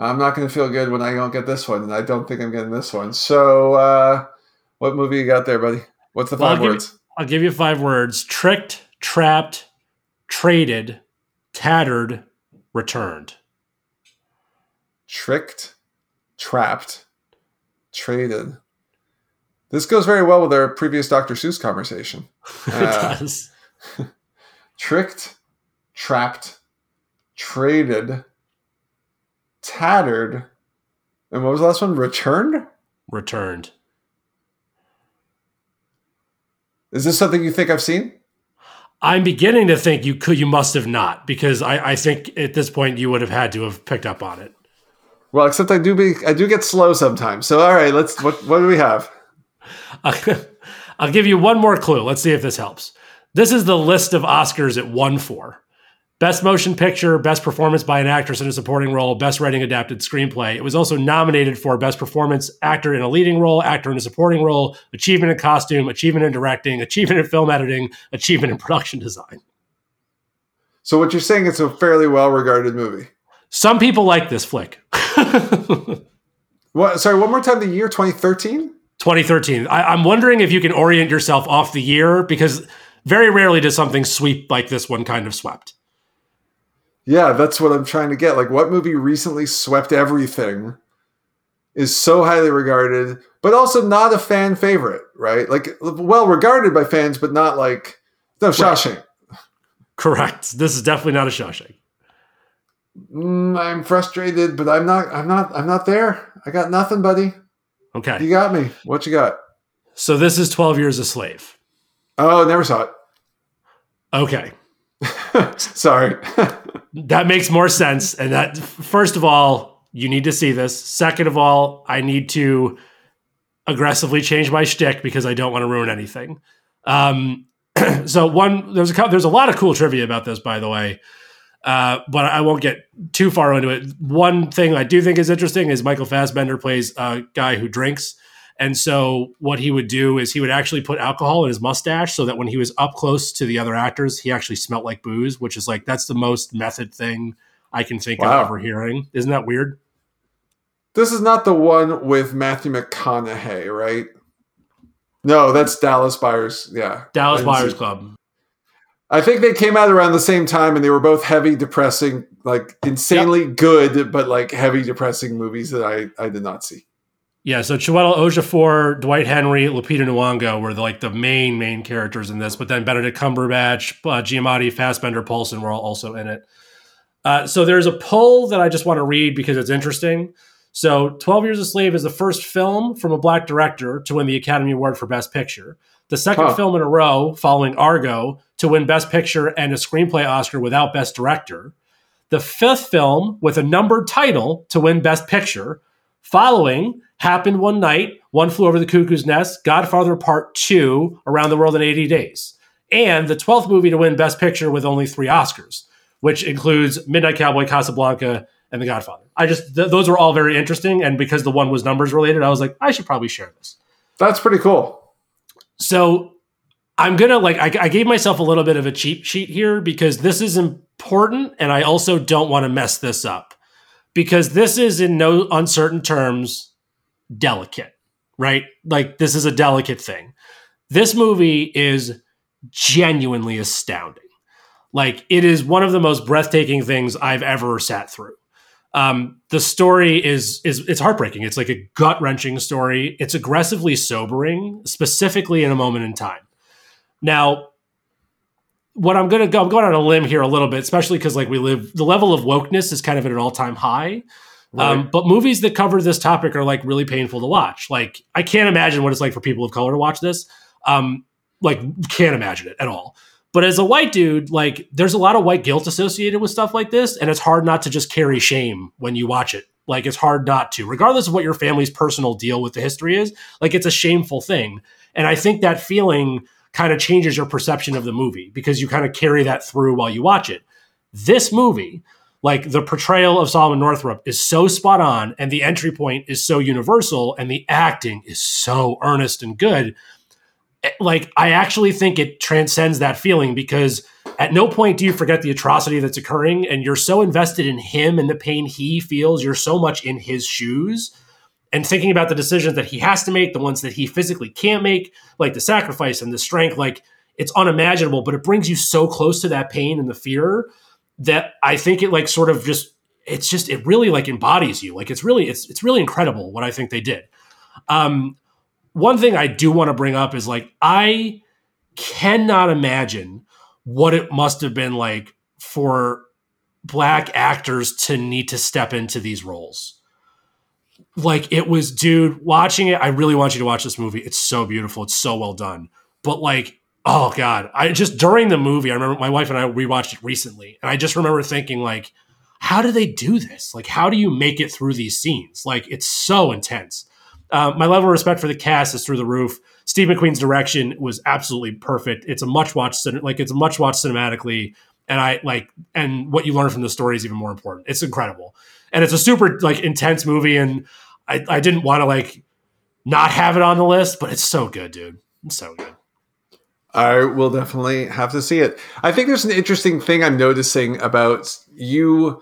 I'm not going to feel good when I don't get this one, and I don't think I'm getting this one. So, uh, what movie you got there, buddy? What's the 5 I'll words? you- I'll give you five words tricked, trapped, traded, tattered, returned. Tricked, trapped, traded. This goes very well with our previous Dr. Seuss conversation. <laughs> it Uh, does. <laughs> tricked, trapped, traded, tattered, and what was the last one? Returned? Returned. Is this something you think I've seen? I'm beginning to think you could, you must have not, because I, I think at this point you would have had to have picked up on it. Well, except I do be I do get slow sometimes. So all right, let's what what do we have? <laughs> I'll give you one more clue. Let's see if this helps. This is the list of Oscars it won for. Best Motion Picture, Best Performance by an Actress in a Supporting Role, Best Writing Adapted Screenplay. It was also nominated for Best Performance Actor in a Leading Role, Actor in a Supporting Role, Achievement in Costume, Achievement in Directing, Achievement in Film Editing, Achievement in Production Design. So what you're saying it's a fairly well regarded movie. Some people like this flick. <laughs> What sorry, one more time the year 2013? 2013. I, I'm wondering if you can orient yourself off the year because very rarely does something sweep like this one kind of swept. Yeah, that's what I'm trying to get. Like what movie recently swept everything is so highly regarded, but also not a fan favorite, right? Like well regarded by fans, but not like no Shawshank. Correct. This is definitely not a Shawshank. Mm, I'm frustrated, but I'm not I'm not I'm not there. I got nothing, buddy. Okay. You got me. What you got? So this is 12 Years a Slave. Oh, never saw it. Okay. <laughs> Sorry. <laughs> That makes more sense. And that, first of all, you need to see this. Second of all, I need to aggressively change my shtick because I don't want to ruin anything. Um, <clears throat> so one, there's a there's a lot of cool trivia about this, by the way, uh, but I won't get too far into it. One thing I do think is interesting is Michael Fassbender plays a guy who drinks, and so what he would do is he would actually put alcohol in his mustache so that when he was up close to the other actors, he actually smelled like booze, which is like that's the most method thing I can think Wow. of ever hearing. Isn't that weird? this is not the one with Matthew McConaughey, right? No, that's Dallas Buyers. Yeah. Dallas Buyers Club. I think they came out around the same time and they were both heavy, depressing, like insanely good, but like heavy, depressing movies that I, I did not see. Yeah, so Chiwetel Ejiofor, Dwight Henry, Lupita Nyong'o were the, like the main main characters in this, but then Benedict Cumberbatch, uh, Giamatti, Fassbender, Paulson were all also in it. Uh, so there's a poll that I just want to read because it's interesting. So 12 Years a Slave is the first film from a black director to win the Academy Award for Best Picture. The second Huh. film in a row, following Argo, to win Best Picture and a Screenplay Oscar without Best Director. The fifth film with a numbered title to win Best Picture, following Happened One Night, One Flew Over the Cuckoo's Nest, Godfather Part 2, Around the World in 80 Days. And the 12th movie to win Best Picture with only three Oscars, which includes Midnight Cowboy, Casablanca, and The Godfather. I just, th- those were all very interesting. And because the one was numbers related, I was like, I should probably share this. That's pretty cool. So I'm gonna like I, I gave myself a little bit of a cheat sheet here because this is important, and I also don't want to mess this up because this is in no uncertain terms delicate, right? Like this is a delicate thing. This movie is genuinely astounding. Like it is one of the most breathtaking things I've ever sat through. Um, the story is is it's heartbreaking. It's like a gut wrenching story. It's aggressively sobering, specifically in a moment in time. Now, what I'm gonna go, I'm going on a limb here a little bit, especially because like we live, the level of wokeness is kind of at an all time high. Um, but movies that cover this topic are like really painful to watch. Like I can't imagine what it's like for people of color to watch this. Um, like can't imagine it at all. But as a white dude, like there's a lot of white guilt associated with stuff like this, and it's hard not to just carry shame when you watch it Like it's hard not to, regardless of what your family's personal deal with the history is. Like it's a shameful thing. And I think that feeling kind of changes your perception of the movie because you kind of carry that through while you watch it. This movie, like the portrayal of Solomon Northup is so spot on and the entry point is so universal and the acting is so earnest and good like i actually think it transcends that feeling because at no point do you forget the atrocity that's occurring and you're so invested in him and the pain he feels you're so much in his shoes and thinking about the decisions that he has to make the ones that he physically can't make like the sacrifice and the strength like it's unimaginable but it brings you so close to that pain and the fear that I think it like sort of just it's just it really like embodies you. Like it's really it's it's really incredible what I think they did. Um, one thing I do want to bring up is like I cannot imagine what it must have been like for black actors to need to step into these roles. Like it was, dude, watching it, I really want you to watch this movie. It's so beautiful. It's so well done. But like oh god i just during the movie i remember my wife and i rewatched it recently and i just remember thinking like how do they do this like how do you make it through these scenes like it's so intense uh, my level of respect for the cast is through the roof. Steve mcqueen's direction was absolutely perfect. It's a much watched like it's a much watched cinematically and i like and what you learn from the story is even more important. It's incredible. And it's a super like intense movie and i, I didn't want to like not have it on the list but it's so good dude. It's so good. I will definitely have to see it. I think there's an interesting thing I'm noticing about you.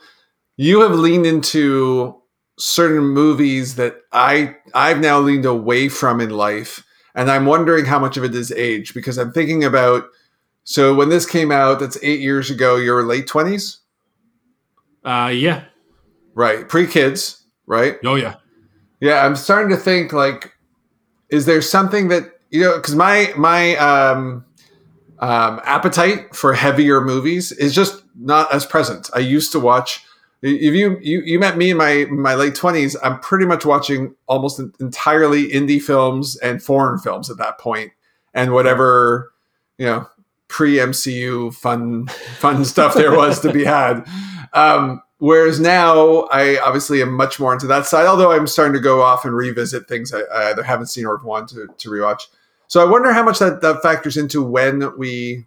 You have leaned into certain movies that I I've now leaned away from in life, and I'm wondering how much of it is age because I'm thinking about. So when this came out, that's eight years ago. You're late twenties. Uh, yeah. Right, pre kids, right? Oh yeah. Yeah, I'm starting to think like, is there something that you know, because my my um, um, appetite for heavier movies is just not as present. I used to watch. If you you, you met me in my my late twenties, I'm pretty much watching almost entirely indie films and foreign films at that point, and whatever you know pre MCU fun fun <laughs> stuff there was to be had. Um, whereas now I obviously am much more into that side. Although I'm starting to go off and revisit things I, I either haven't seen or want to to rewatch. So I wonder how much that, that factors into when we,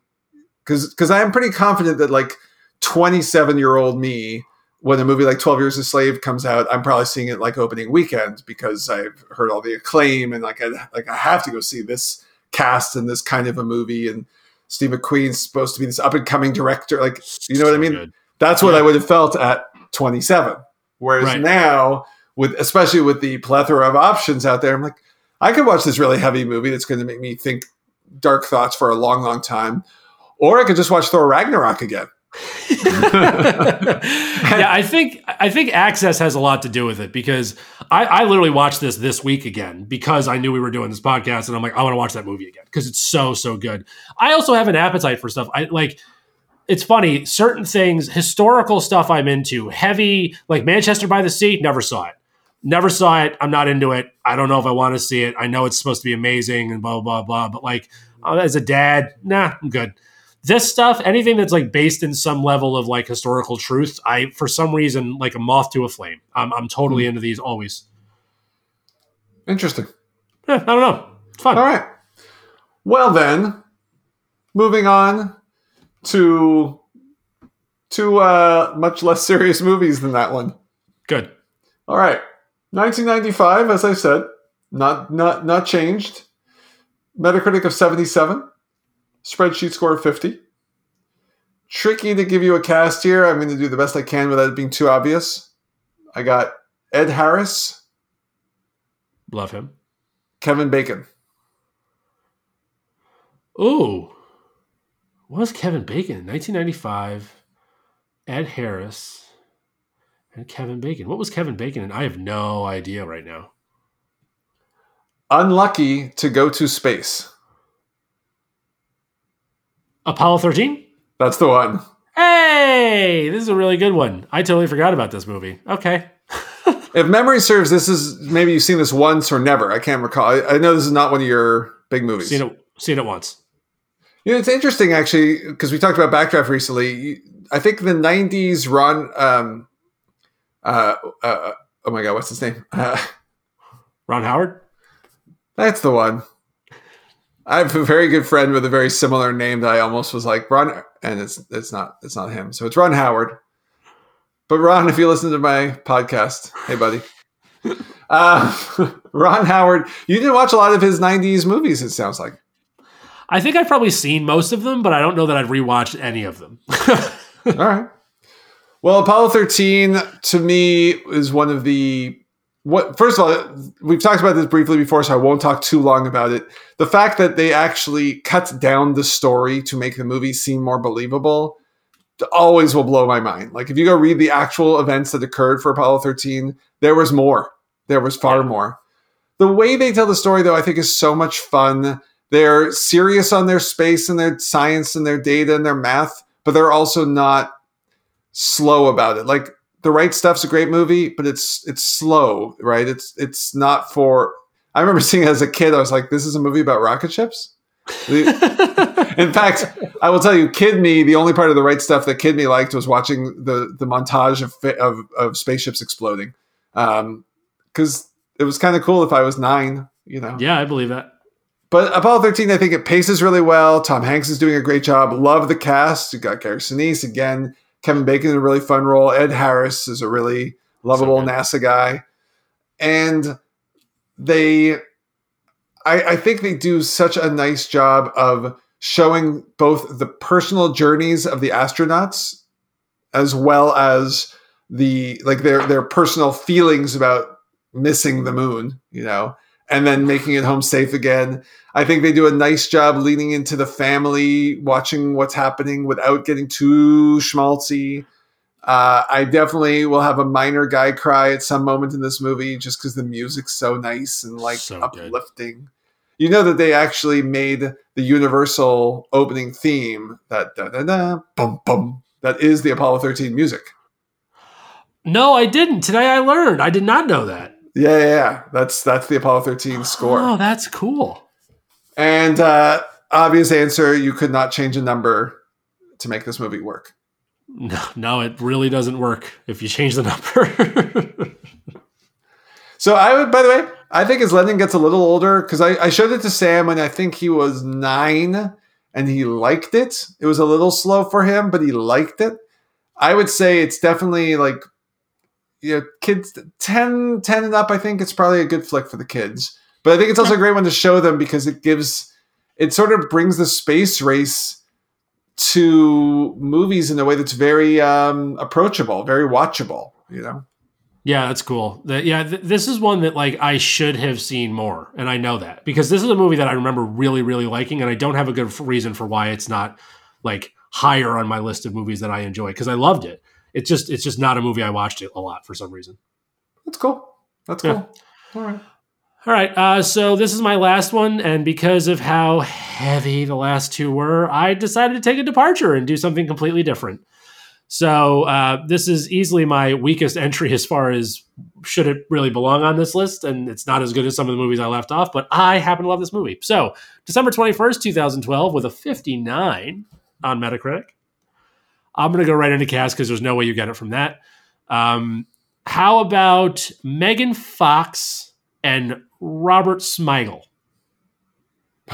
because because I am pretty confident that like 27 year old me, when a movie like 12 Years a Slave comes out, I'm probably seeing it like opening weekend because I've heard all the acclaim and like I like I have to go see this cast and this kind of a movie and Steve McQueen's supposed to be this up and coming director. Like you know so what I mean? Good. That's what yeah. I would have felt at 27. Whereas right. now, with especially with the plethora of options out there, I'm like, I could watch this really heavy movie that's going to make me think dark thoughts for a long, long time, or I could just watch Thor Ragnarok again. <laughs> yeah, I think I think access has a lot to do with it because I, I literally watched this this week again because I knew we were doing this podcast and I'm like I want to watch that movie again because it's so so good. I also have an appetite for stuff. I like it's funny certain things historical stuff I'm into heavy like Manchester by the Sea never saw it. Never saw it. I'm not into it. I don't know if I want to see it. I know it's supposed to be amazing and blah blah blah. But like uh, as a dad, nah, I'm good. This stuff, anything that's like based in some level of like historical truth, I for some reason like a moth to a flame. I'm I'm totally mm. into these always. Interesting. Yeah, I don't know. It's fun. All right. Well then, moving on to two uh, much less serious movies than that one. Good. All right. 1995, as I said, not not not changed. Metacritic of 77, spreadsheet score of 50. Tricky to give you a cast here. I'm going to do the best I can without it being too obvious. I got Ed Harris. Love him. Kevin Bacon. Ooh. What was Kevin Bacon? 1995. Ed Harris and Kevin Bacon. What was Kevin Bacon? And I have no idea right now. Unlucky to go to space. Apollo 13? That's the one. Hey, this is a really good one. I totally forgot about this movie. Okay. <laughs> if memory serves, this is maybe you've seen this once or never. I can't recall. I, I know this is not one of your big movies. Seen it, seen it once. You know, it's interesting actually because we talked about Backdraft recently. I think the '90s Ron um, uh, uh, oh my god, what's his name? Uh, <laughs> Ron Howard. that's the one. I have a very good friend with a very similar name that I almost was like Ron, and it's it's not it's not him. So it's Ron Howard. But Ron, if you listen to my podcast, hey buddy, <laughs> uh, <laughs> Ron Howard, you didn't watch a lot of his '90s movies. It sounds like. I think I've probably seen most of them, but I don't know that I've rewatched any of them. <laughs> All right. Well, Apollo 13 to me is one of the what first of all, we've talked about this briefly before, so I won't talk too long about it. The fact that they actually cut down the story to make the movie seem more believable always will blow my mind. Like if you go read the actual events that occurred for Apollo 13, there was more. There was far more. The way they tell the story though, I think is so much fun. They're serious on their space and their science and their data and their math, but they're also not slow about it. Like the right stuff's a great movie, but it's it's slow, right? It's it's not for. I remember <laughs> seeing it as a kid. I was like, "This is a movie about rocket ships." <laughs> In fact, I will tell you, Kid Me, the only part of the right stuff that Kid Me liked was watching the the montage of of, of spaceships exploding, because um, it was kind of cool. If I was nine, you know. Yeah, I believe that. But Apollo 13, I think it paces really well. Tom Hanks is doing a great job. Love the cast. You got Gary Sinise again. Kevin Bacon in a really fun role. Ed Harris is a really lovable so NASA guy. And they, I, I think they do such a nice job of showing both the personal journeys of the astronauts as well as the like their their personal feelings about missing the moon, you know, and then making it home safe again. I think they do a nice job leaning into the family, watching what's happening without getting too schmaltzy. Uh, I definitely will have a minor guy cry at some moment in this movie just because the music's so nice and like so uplifting. Good. You know that they actually made the Universal opening theme that da da da bum bum that is the Apollo 13 music. No, I didn't. Today I learned. I did not know that. Yeah, yeah, yeah. That's that's the Apollo 13 score. Oh, that's cool. And uh, obvious answer: you could not change a number to make this movie work. No, no, it really doesn't work if you change the number. <laughs> so I would, by the way, I think as Lennon gets a little older, because I, I showed it to Sam when I think he was nine, and he liked it. It was a little slow for him, but he liked it. I would say it's definitely like you know, kids 10, 10 and up, I think it's probably a good flick for the kids. But I think it's also a great one to show them because it gives it sort of brings the space race to movies in a way that's very um, approachable, very watchable. You know. Yeah, that's cool. The, yeah, th- this is one that like I should have seen more, and I know that because this is a movie that I remember really, really liking, and I don't have a good f- reason for why it's not like higher on my list of movies that I enjoy because I loved it. It's just it's just not a movie I watched a lot for some reason. That's cool. That's cool. Yeah. All right. All right, uh, so this is my last one, and because of how heavy the last two were, I decided to take a departure and do something completely different. So uh, this is easily my weakest entry as far as should it really belong on this list, and it's not as good as some of the movies I left off, but I happen to love this movie. So December twenty first, two thousand twelve, with a fifty nine on Metacritic. I'm going to go right into cast because there's no way you get it from that. Um, how about Megan Fox and Robert Smigel? <laughs>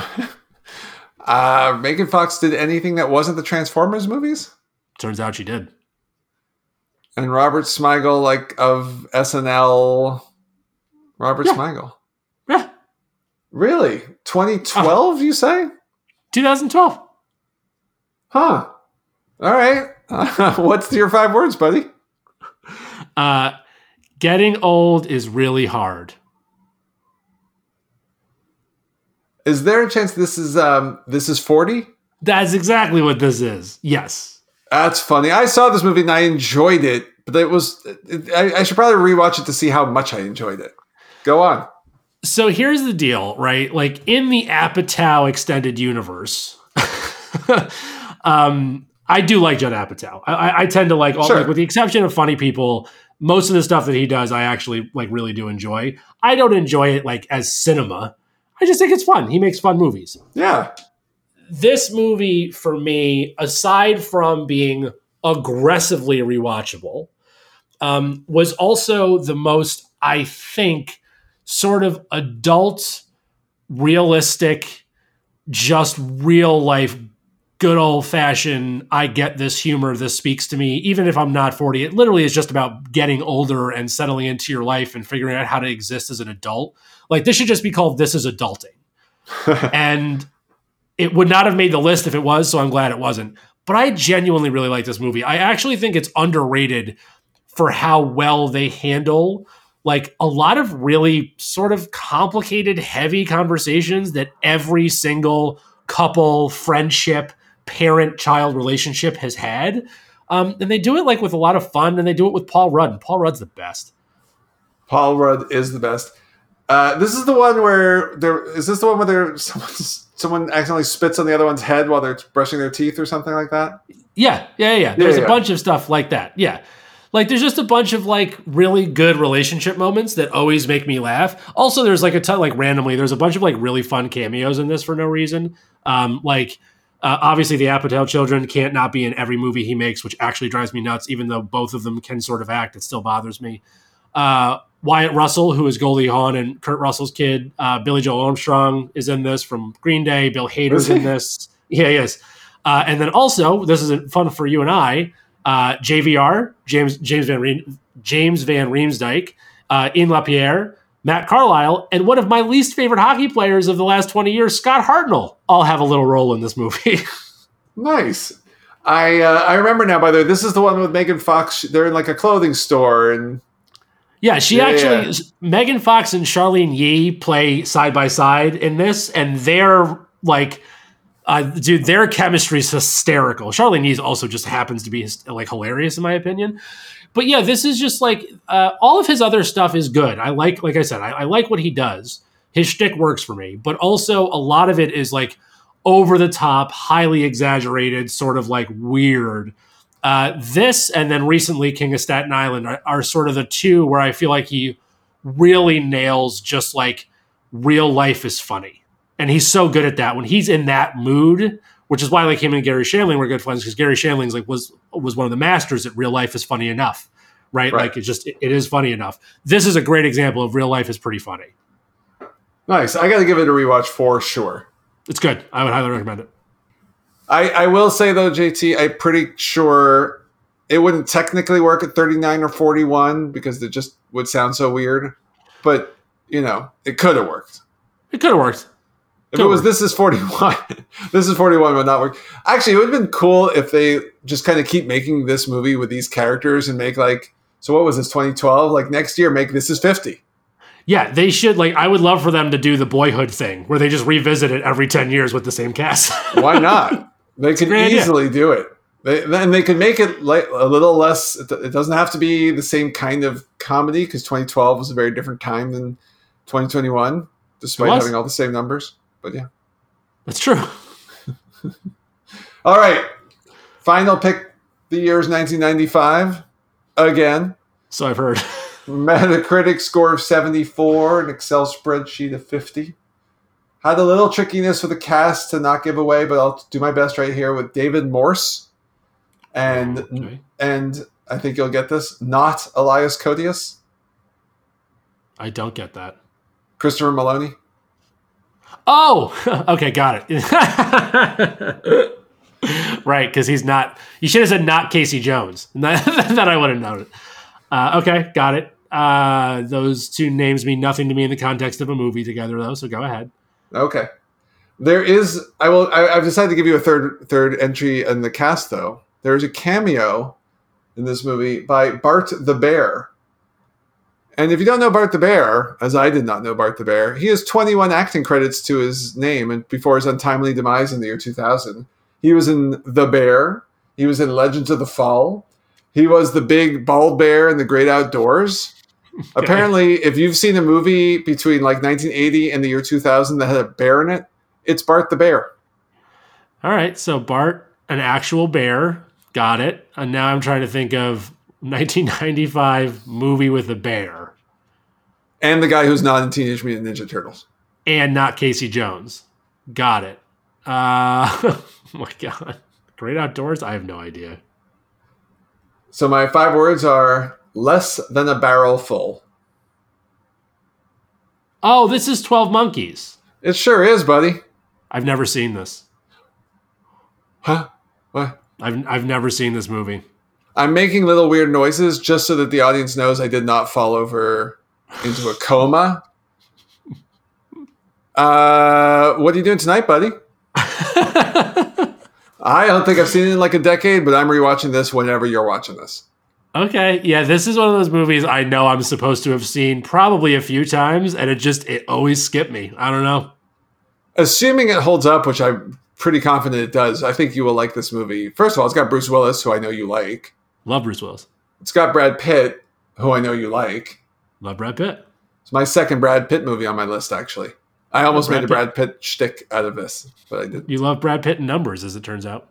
uh, Megan Fox did anything that wasn't the Transformers movies? Turns out she did. And Robert Smigel, like of SNL, Robert yeah. Smigel. Yeah. Really? 2012, uh, you say? 2012. Huh. All right. Uh, <laughs> what's your five words, buddy? Uh, getting old is really hard. Is there a chance this is um this is 40? That's exactly what this is. Yes. That's funny. I saw this movie and I enjoyed it, but it was it, I, I should probably rewatch it to see how much I enjoyed it. Go on. So here's the deal, right? Like in the Apatow extended universe, <laughs> um, I do like Judd Apatow. I, I tend to like all, sure. like, with the exception of funny people, most of the stuff that he does, I actually like really do enjoy. I don't enjoy it like as cinema. I just think it's fun. He makes fun movies. Yeah. This movie, for me, aside from being aggressively rewatchable, um, was also the most, I think, sort of adult, realistic, just real life, good old fashioned. I get this humor. This speaks to me, even if I'm not 40. It literally is just about getting older and settling into your life and figuring out how to exist as an adult. Like this should just be called "This Is Adulting," <laughs> and it would not have made the list if it was. So I'm glad it wasn't. But I genuinely really like this movie. I actually think it's underrated for how well they handle like a lot of really sort of complicated, heavy conversations that every single couple, friendship, parent child relationship has had. Um, and they do it like with a lot of fun and they do it with Paul Rudd. And Paul Rudd's the best. Paul Rudd is the best. Uh, this is the one where there is this the one where there someone someone accidentally spits on the other one's head while they're brushing their teeth or something like that. Yeah, yeah, yeah. There's yeah, yeah. a bunch of stuff like that. Yeah. Like there's just a bunch of like really good relationship moments that always make me laugh. Also, there's like a ton like randomly, there's a bunch of like really fun cameos in this for no reason. Um, like uh, obviously the Apatow children can't not be in every movie he makes, which actually drives me nuts. Even though both of them can sort of act, it still bothers me. Uh, Wyatt Russell, who is Goldie Hawn and Kurt Russell's kid. Uh, Billie Joe Armstrong is in this from Green Day. Bill Hader's in this. <laughs> Yeah, he is. Uh, and then also, this is fun for you and I. Uh, JVR, James James Van Re- James Van Riemsdyk, uh, Ian Laperrière, Matt Carlisle, and one of my least favorite hockey players of the last 20 years, Scott Hartnell, all have a little role in this movie. <laughs> nice. I uh, I remember now. By the way, this is the one with Megan Fox. They're in like a clothing store, and yeah, she yeah, actually yeah. Megan Fox and Charlyne Yi play side by side in this, and they're like, uh, dude, their chemistry is hysterical. Charlyne Yi also just happens to be like hilarious in my opinion. But yeah, this is just like uh, all of his other stuff is good. I like, like I said, I, I like what he does. His shtick works for me, but also a lot of it is like over the top, highly exaggerated, sort of like weird uh, this and then recently King of Staten Island are, are, sort of the two where I feel like he really nails just like real life is funny. And he's so good at that. When he's in that mood, which is why like him and Garry Shandling were good friends because Garry Shandling's like was was one of the masters at real life is funny enough. Right? right. Like it's just it, it is funny enough. This is a great example of real life is pretty funny. Nice. I gotta give it a rewatch for sure. It's good. I would highly recommend it. I, I will say though, JT, I'm pretty sure it wouldn't technically work at 39 or 41 because it just would sound so weird. But you know, it could have worked. It could have worked. If it was this is 41, <laughs> this is 41 would not work. Actually, it would have been cool if they just kind of keep making this movie with these characters and make like, so what was this, 2012? Like next year, make this is 50. Yeah, they should like. I would love for them to do the Boyhood thing, where they just revisit it every ten years with the same cast. <laughs> Why not? They could easily idea. do it. They, and they could make it like a little less. It doesn't have to be the same kind of comedy because 2012 was a very different time than 2021, despite having all the same numbers. But yeah, that's true. <laughs> all right, final pick. The year is 1995 again. So I've heard. <laughs> Metacritic score of 74, an Excel spreadsheet of 50. Had a little trickiness with the cast to not give away, but I'll do my best right here with David Morse, and okay. and I think you'll get this. Not Elias Koteas. I don't get that. Christopher Meloni. Oh, <laughs> okay, got it. <laughs> right, because he's not. You should have said not Casey Jones. <laughs> that I would have known it. Uh, okay, got it. Uh, those two names mean nothing to me in the context of a movie together, though. So go ahead. Okay. There is. I will. I, have decided to give you a third third entry in the cast, though. There is a cameo in this movie by Bart the Bear. And if you don't know Bart the Bear, as I did not know Bart the Bear, he has 21 acting credits to his name and before his untimely demise in the year 2000. He was in The Bear. He was in Legends of the Fall. He was the big bald bear in the great outdoors. <laughs> Apparently, if you've seen a movie between like 1980 and the year 2000 that had a bear in it, it's Bart the Bear. All right, so Bart, an actual bear, got it. And now I'm trying to think of 1995 movie with a bear, and the guy who's not in Teenage Mutant Ninja Turtles, and not Casey Jones. Got it. Uh, <laughs> oh my god, Great Outdoors. I have no idea. So my five words are less than a barrel full. Oh, this is 12 Monkeys. It sure is, buddy. I've never seen this. Huh? What? I've, I've never seen this movie. I'm making little weird noises just so that the audience knows I did not fall over into a coma. Uh, what are you doing tonight, buddy? <laughs> I don't think I've seen it in like a decade, but I'm rewatching this whenever you're watching this. Okay, yeah, this is one of those movies I know I'm supposed to have seen probably a few times, and it just it always skipped me. I don't know. Assuming it holds up, which I'm pretty confident it does, I think you will like this movie. First of all, it's got Bruce Willis, who I know you like. Love Bruce Willis. It's got Brad Pitt, who I know you like. Love Brad Pitt. It's my second Brad Pitt movie on my list, actually. I almost Brad made a Brad Pitt shtick out of this, but I didn't. You love Brad Pitt in numbers, as it turns out.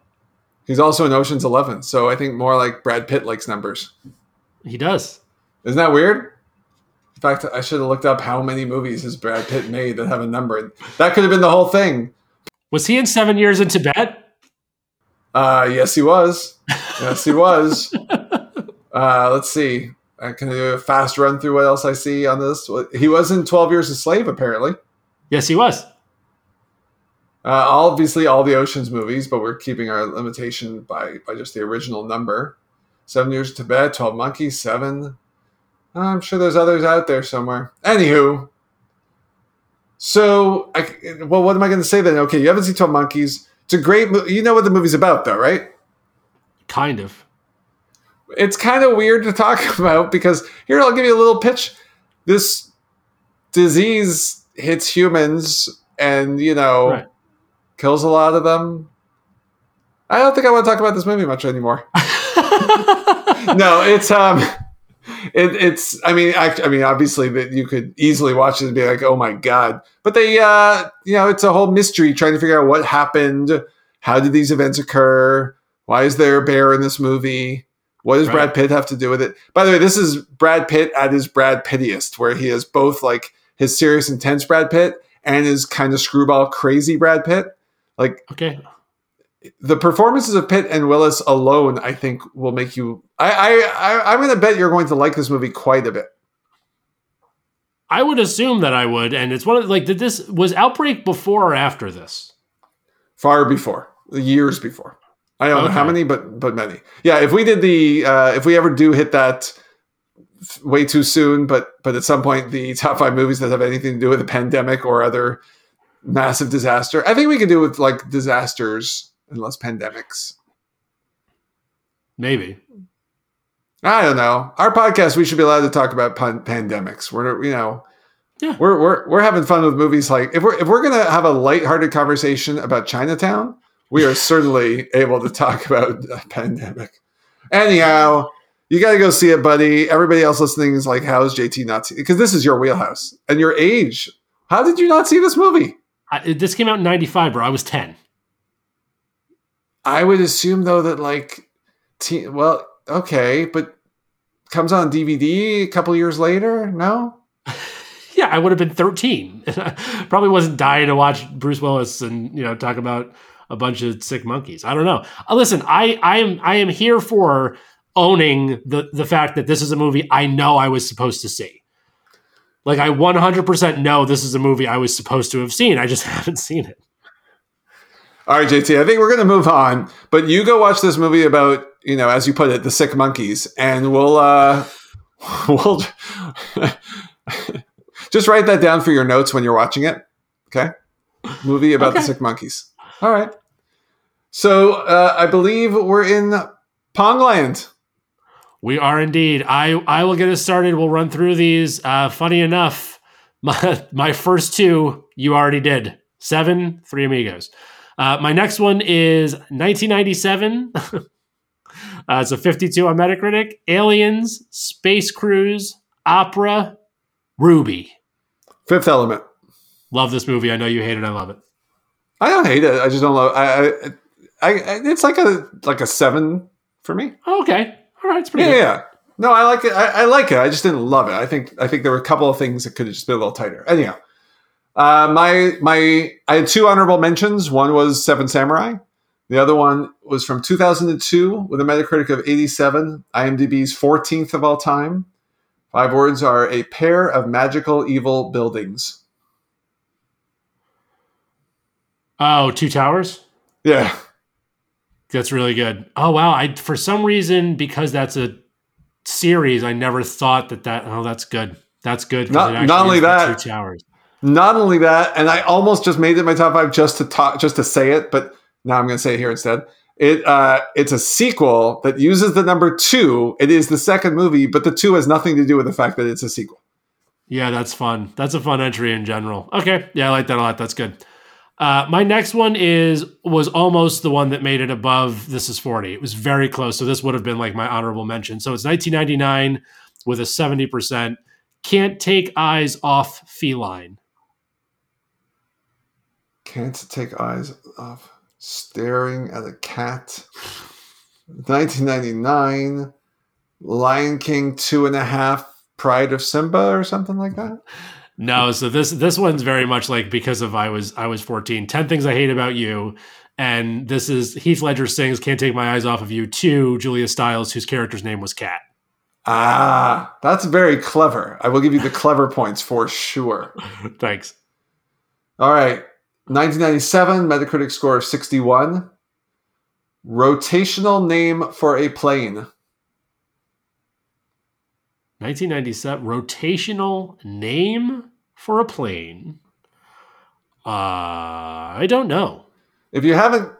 He's also in Ocean's Eleven, so I think more like Brad Pitt likes numbers. He does. Isn't that weird? In fact, I should have looked up how many movies has Brad Pitt made that have a number. That could have been the whole thing. Was he in Seven Years in Tibet? Uh, yes, he was. Yes, he was. <laughs> Uh, let's see. I can do a fast run through what else I see on this. He was in Twelve Years a Slave, apparently. Yes, he was. Uh, obviously, all the Ocean's movies, but we're keeping our limitation by by just the original number. Seven Years in Tibet, Twelve Monkeys, Seven. I'm sure there's others out there somewhere. Anywho, so I, well, what am I going to say then? Okay, you haven't seen Twelve Monkeys. It's a great movie. You know what the movie's about, though, right? Kind of. It's kind of weird to talk <laughs> about because here I'll give you a little pitch. This disease hits humans, and you know Right. kills a lot of them. I don't think I want to talk about this movie much anymore. <laughs> no, it's um, it, it's. I mean, I, I mean, obviously that you could easily watch it and be like, oh my god. But they, uh, you know, it's a whole mystery trying to figure out what happened. How did these events occur? Why is there a bear in this movie? What does Right. Brad Pitt have to do with it? By the way, this is Brad Pitt at his Brad Pittiest, where he is both like his serious, intense Brad Pitt and his kind of screwball, crazy Brad Pitt. Like okay. the performances of Pitt and Willis alone, I think, will make you. I, I, I I'm going to bet you're going to like this movie quite a bit. I would assume that I would, and it's one of like did this was Outbreak before or after this? Far before, years before. I don't know how many, but but many. Yeah, if we did the, uh, if we ever do hit that way too soon, but but at some point the top five movies that have anything to do with a pandemic or other massive disaster, I think we can do with like disasters and less pandemics. Maybe. I don't know. Our podcast, we should be allowed to talk about pan- pandemics. We're, you know, Yeah. we're, we're, we're having fun with movies. Like if we're, if we're going to have a lighthearted conversation about Chinatown, we are certainly able to talk about a pandemic. Anyhow, you got to go see it, buddy. Everybody else listening is like, how is JT not see? Because this is your wheelhouse and your age. How did you not see this movie? I, this came out in '95, bro. I was ten. I would assume though that like, te- well, okay, but comes on DVD a couple years later. No, <laughs> Yeah, I would have been 13. <laughs> Probably wasn't dying to watch Bruce Willis and you know talk about a bunch of sick monkeys. I don't know. Uh, listen, I I am I am here for owning the the fact that this is a movie I know I was supposed to see. Like I 100% know this is a movie I was supposed to have seen. I just <laughs> haven't seen it. All right, JT, I think we're going to move on, but you go watch this movie about, you know, as you put it, the sick monkeys, and we'll, uh, <laughs> we'll <laughs> just write that down for your notes when you're watching it. Okay. Movie about the sick monkeys. All right. So, uh, I believe we're in Pongland. We are indeed. I I will get us started. We'll run through these. Uh, funny enough, <laughs> my my first two you already did. Seven, Three Amigos. Uh, my next one is 1997. <laughs> uh, it's a 52 on Metacritic. Aliens, Space Cruise, Opera, Ruby. Fifth Element. Love this movie. I know you hate it. I love it. I don't hate it. I just don't love. I, I, I, I it's like a like a seven for me. Oh, okay. All right. It's pretty Yeah, good. yeah. No, I like it. I, I like it. I just didn't love it. I think I think there were a couple of things that could have just been a little tighter. Anyhow, uh, my my I had two honorable mentions. One was Seven Samurai. The other one was from 2002 with a Metacritic of 87, IMDb's 14th of all time. Five words are a pair of magical evil buildings. Oh, Two Towers? Yeah. That's really good. Oh wow! I for some reason because that's a series, I never thought that that. Oh, that's good. That's good. Not- it not only that- Two Towers. Not only that, and I almost just made it my top five just to talk, just to say it, but now I'm going to say it here instead. It uh, it's a sequel that uses the number two. It is the second movie, but the two has nothing to do with the fact that it's a sequel. Yeah, that's fun. That's a fun entry in general. Okay, yeah, I like that a lot. That's good. Uh, my next one is was almost the one that made it above. This is forty. It was very close. So this would have been like my honorable mention. So it's 1999 with a 70 percent. Can't take eyes off feline. Can't take eyes off staring at a cat. 1999, Lion King two and a half, Pride of Simba or something like that. No, so this this one's very much like because of I was I was 14. 10 things I hate about you. And this is Heath Ledger sings Can't Take My Eyes Off of You to Julia Stiles, whose character's name was Cat. Ah, that's very clever. I will give you the clever points for sure. <laughs> Thanks. All right. 1997, Metacritic score of 61. Rotational name for a plane. 1997 rotational name for a plane. Uh, I don't know. If you haven't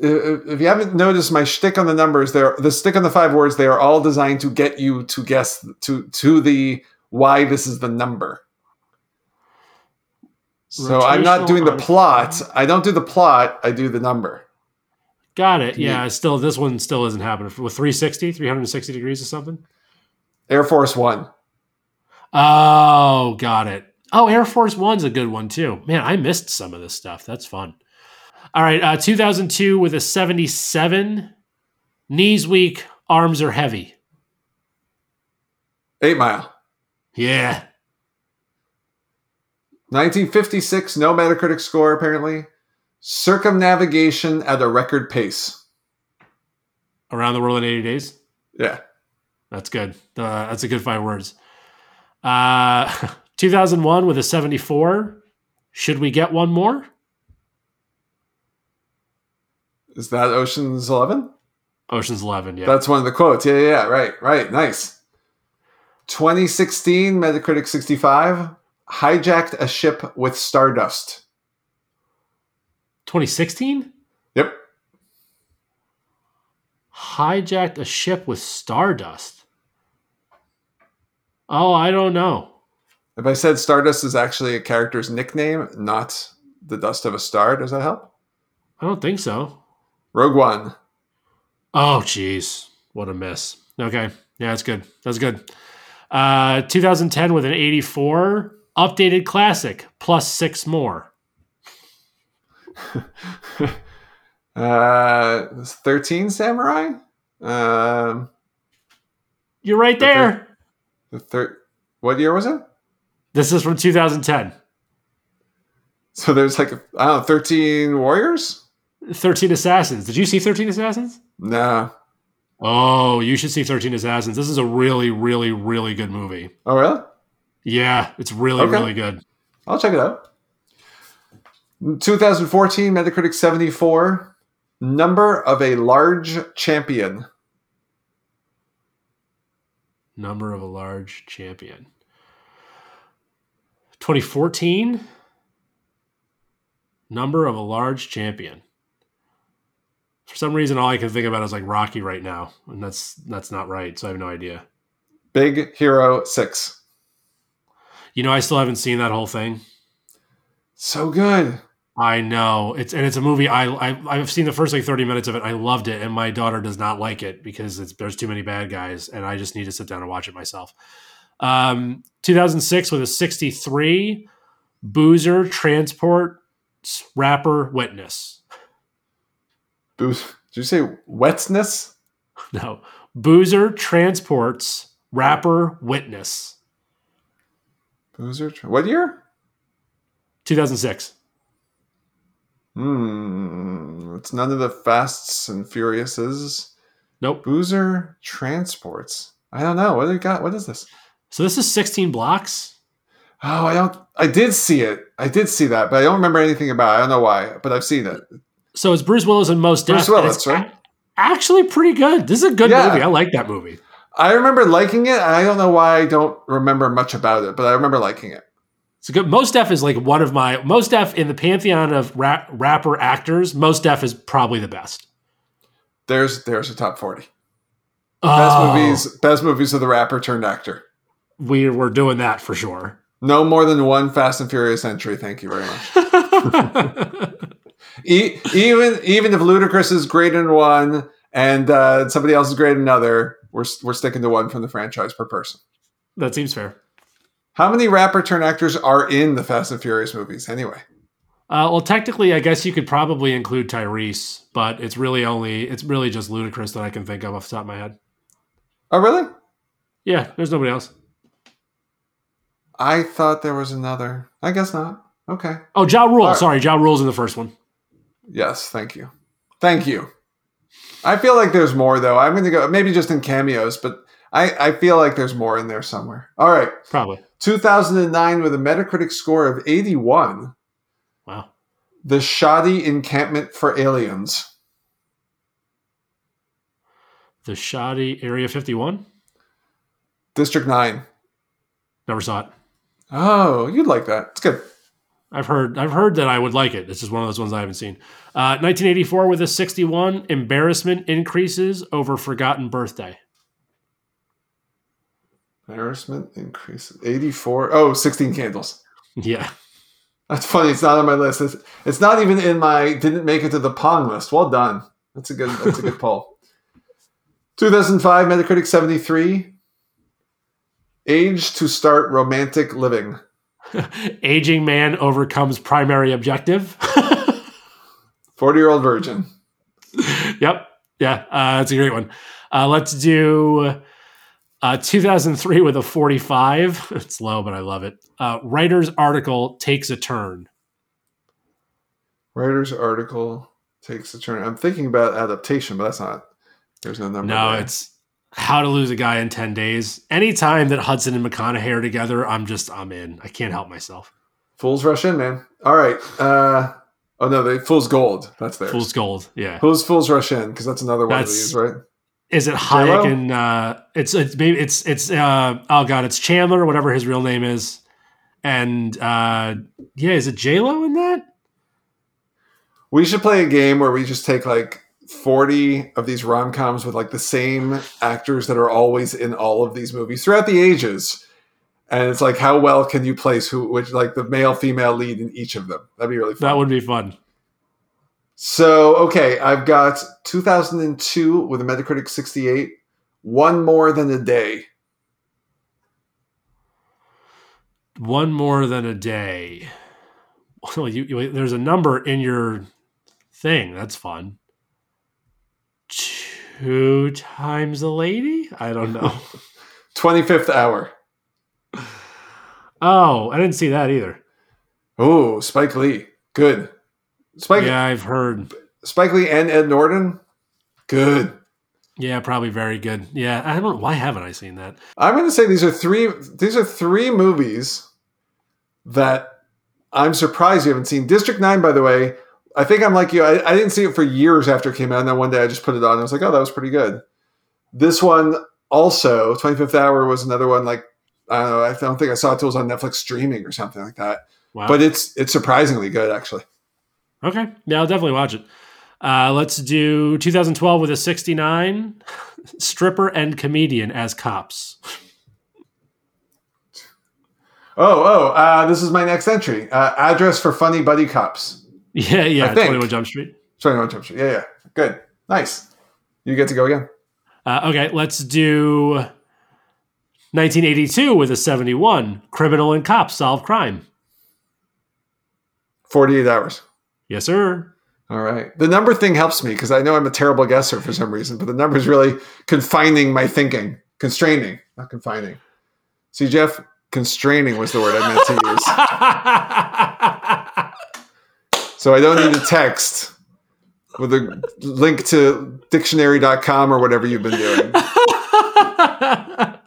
if you haven't noticed my shtick on the numbers, there the stick on the five words, they are all designed to get you to guess to to the why this is the number. So I'm not doing the plot. I don't do the plot. I do the number. Got it. You- Yeah, still this one still isn't happening. With 360, 360 degrees or something. Air Force One. Oh, got it. Oh, Air Force One's a good one too. Man, I missed some of this stuff. That's fun. All right, uh, 2002 with a 77. Knees weak, arms are heavy. Eight Mile. Yeah. 1956, no Metacritic score apparently. Circumnavigation at a record pace. Around the world in 80 days. Yeah. That's good. Uh, that's a good five words. Uh, <laughs> 2001 with a 74. Should we get one more? Is that Ocean's 11? Ocean's 11. Yeah. That's one of the quotes. Yeah, yeah, yeah. Right, right. Nice. 2016, Metacritic 65. Hijacked a ship with stardust. 2016? Yep. Hijacked a ship with stardust. Oh, I don't know. If I said stardust is actually a character's nickname, not the dust of a star, does that help? I don't think so. Rogue One. Oh, jeez. What a miss. Okay. Yeah, that's good. That's good. Uh, 2010 with an 84. Updated classic plus six more. <laughs> uh, 13 Samurai? Um, You're right there. The third. What year was it? This is from 2010. So there's like, I don't know, 13 Warriors? 13 Assassins. Did you see 13 Assassins? No. Oh, you should see 13 Assassins. This is a really, really, really good movie. Oh, really? Yeah, it's really, Okay. really good. I'll check it out. 2014 Metacritic 74. Number of a large champion. Number of a large champion. 2014. Number of a large champion. For some reason, all I can think about is like Rocky right now, and that's that's not right. So I have no idea. Big Hero 6. You know, I still haven't seen that whole thing. So good. I know it's and it's a movie. I, I I've seen the first like thirty minutes of it. I loved it, and my daughter does not like it because it's there's too many bad guys, and I just need to sit down and watch it myself. Um, 2006 with a 63, Boozer Transport Rapper Witness. Boo- Did you say wetness? <laughs> No, Boozer Transports Rapper Witness. Boozer. What year? 2006. Hmm. It's none of the Fasts and Furiouses. Nope. Boozer Transports. I don't know. What do you got? What is this? So this is 16 blocks. Oh, I don't. I did see it. I did see that, but I don't remember anything about. it. I don't know why, but I've seen it. So it's Bruce Willis and Most Bruce Willis, right? Actually, pretty good. This is a good Yeah. movie. I like that movie. I remember liking it. I don't know why I don't remember much about it, but I remember liking it. A good. Mos Def is like one of my Mos Def in the pantheon of rap, rapper actors. Mos Def is probably the best. There's there's a top forty best Oh, movies. Best movies of the rapper turned actor. We we're doing that for sure. No more than one Fast and Furious entry. Thank you very much. <laughs> E- even even if Ludacris is great in one and uh, somebody else is great in another, we're we're sticking to one from the franchise per person. that seems fair. How many rapper turned actors are in the Fast and Furious movies anyway? Uh, well, technically, I guess you could probably include Tyrese, but it's really only it's really just Ludacris that I can think of off the top of my head. Oh, really? Yeah, there's nobody else. I thought there was another. I guess not. Okay. Oh, Ja Rule. Right. Sorry, Ja Rule's in the first one. Yes, thank you. Thank you. I feel like there's more though. I'm going to go maybe just in cameos, but I, I feel like there's more in there somewhere. All right. Probably. 2009 with a Metacritic score of 81. Wow. The Shoddy Encampment for Aliens. The Shoddy Area 51. District 9. Never saw it. Oh, you'd like that. It's good. I've heard I've heard that I would like it. It's just one of those ones I haven't seen. Uh, 1984 with a 61. Embarrassment increases over Forgotten Birthday. Embarrassment increases. 84. Oh, 16 candles. Yeah. That's funny. It's not on my list. It's, it's not even in my didn't make it to the pong list. Well done. That's a good that's a good poll. 2005 Metacritic 73. Age to start romantic living. <laughs> Aging man overcomes primary objective. <laughs> 40 year old virgin. yep. Yeah. Uh, that's a great one. Uh, let's do uh, 2003 with a 45. <laughs> It's low, but I love it. Uh, writer's article takes a turn. Writer's article takes a turn. I'm thinking about adaptation, but that's not. There's no number. No, there. it's how to lose a guy in 10 days. Anytime that Hudson and McConaughey are together, I'm just, I'm in. I can't help myself. Fools rush in, man. All right. Uh, oh no, they Fool's Gold. That's theirs. Fool's gold. Yeah. Who's Fools Rush In? Because that's another one That's- of these, right? Is it? Hayek and uh it's it's maybe it's it's uh oh god, it's Chandler or whatever his real name is. And uh yeah, is it J Lo in that? We should play a game where we just take like 40 of these rom coms with like the same actors that are always in all of these movies throughout the ages. And it's like, how well can you place who, which like the male, female lead in each of them? That'd be really fun. That would be fun. So, okay, I've got 2002 with a Metacritic 68, One More Than a Day. One more than a day. Well, you, you there's a number in your thing. That's fun. Two times a lady? I don't know. <laughs> <laughs> 25th Hour. oh, I didn't see that either. Oh, Spike Lee. Good. Spike, Yeah, I've heard. Spike Lee and Ed Norton. Good. Yeah, probably very good. Yeah, I don't. Why haven't I seen that? I'm going to say these are three. These are three movies that I'm surprised you haven't seen. District Nine, by the way, I think I'm like you. I, I didn't see it for years after it came out, and then one day I just put it on. and I was like, oh, that was pretty good. This one also, 25th Hour was another one. Like I don't know. I don't think I saw it till it was on Netflix streaming or something like that. Wow. But it's it's surprisingly good actually. Okay. Yeah, I'll definitely watch it. Uh, let's do 2012 with a 69. <laughs> Stripper and comedian as cops. Oh, oh, uh, this is my next entry. Uh, address for funny buddy cops. Yeah, yeah. I think. 21 Jump Street. Sorry, no Jump Street. Yeah, yeah. Good. Nice. You get to go again. Uh, okay, let's do 1982 with a 71. Criminal and cops solve crime. 48 hours. Yes, sir. All right. The number thing helps me because I know I'm a terrible guesser for some reason, but the number is really confining my thinking. Constraining, not confining. See, Jeff, constraining was the word I meant to use. <laughs> So I don't need a text with a link to dictionary.com or whatever you've been doing. <laughs>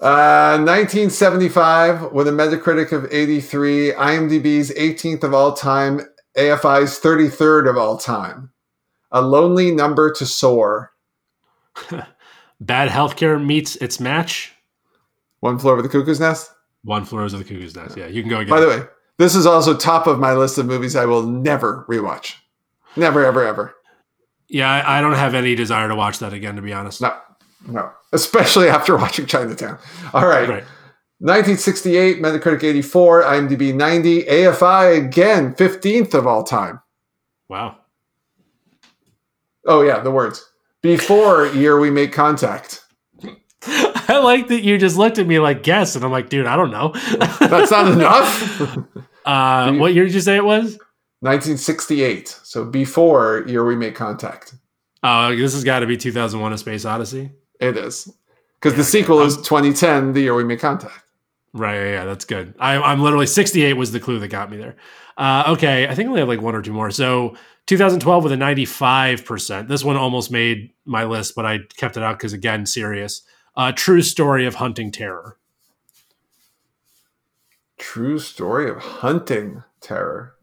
Uh, 1975 with a Metacritic of 83, IMDb's 18th of all time, AFI's 33rd of all time. A lonely number to soar. <laughs> Bad healthcare meets its match. One floor of the cuckoo's nest. One floor of the cuckoo's nest. Yeah, you can go again. By the way, this is also top of my list of movies I will never rewatch. Never, ever, ever. yeah, I, I don't have any desire to watch that again, to be honest. No, no. Especially <laughs> after watching Chinatown. All right. Right. 1968, Metacritic 84, IMDb 90, AFI again, 15th of all time. Wow. Oh, yeah, the words. Before <laughs> year we make contact. <laughs> I like that you just looked at me like guess, and I'm like, dude, I don't know. That's not enough. uh, what year did you say it was? 1968. So before year we make contact. Oh, this has got to be 2001: A Space Odyssey. It is. Because the sequel is 2010, the year we made contact. Right. Yeah, yeah, that's good. I, I'm literally 68 was the clue that got me there. Uh, okay, I think I only have like one or two more. So 2012 with a 95%. This one almost made my list, but I kept it out because again, serious. Uh, true story of hunting terror. True story of hunting terror.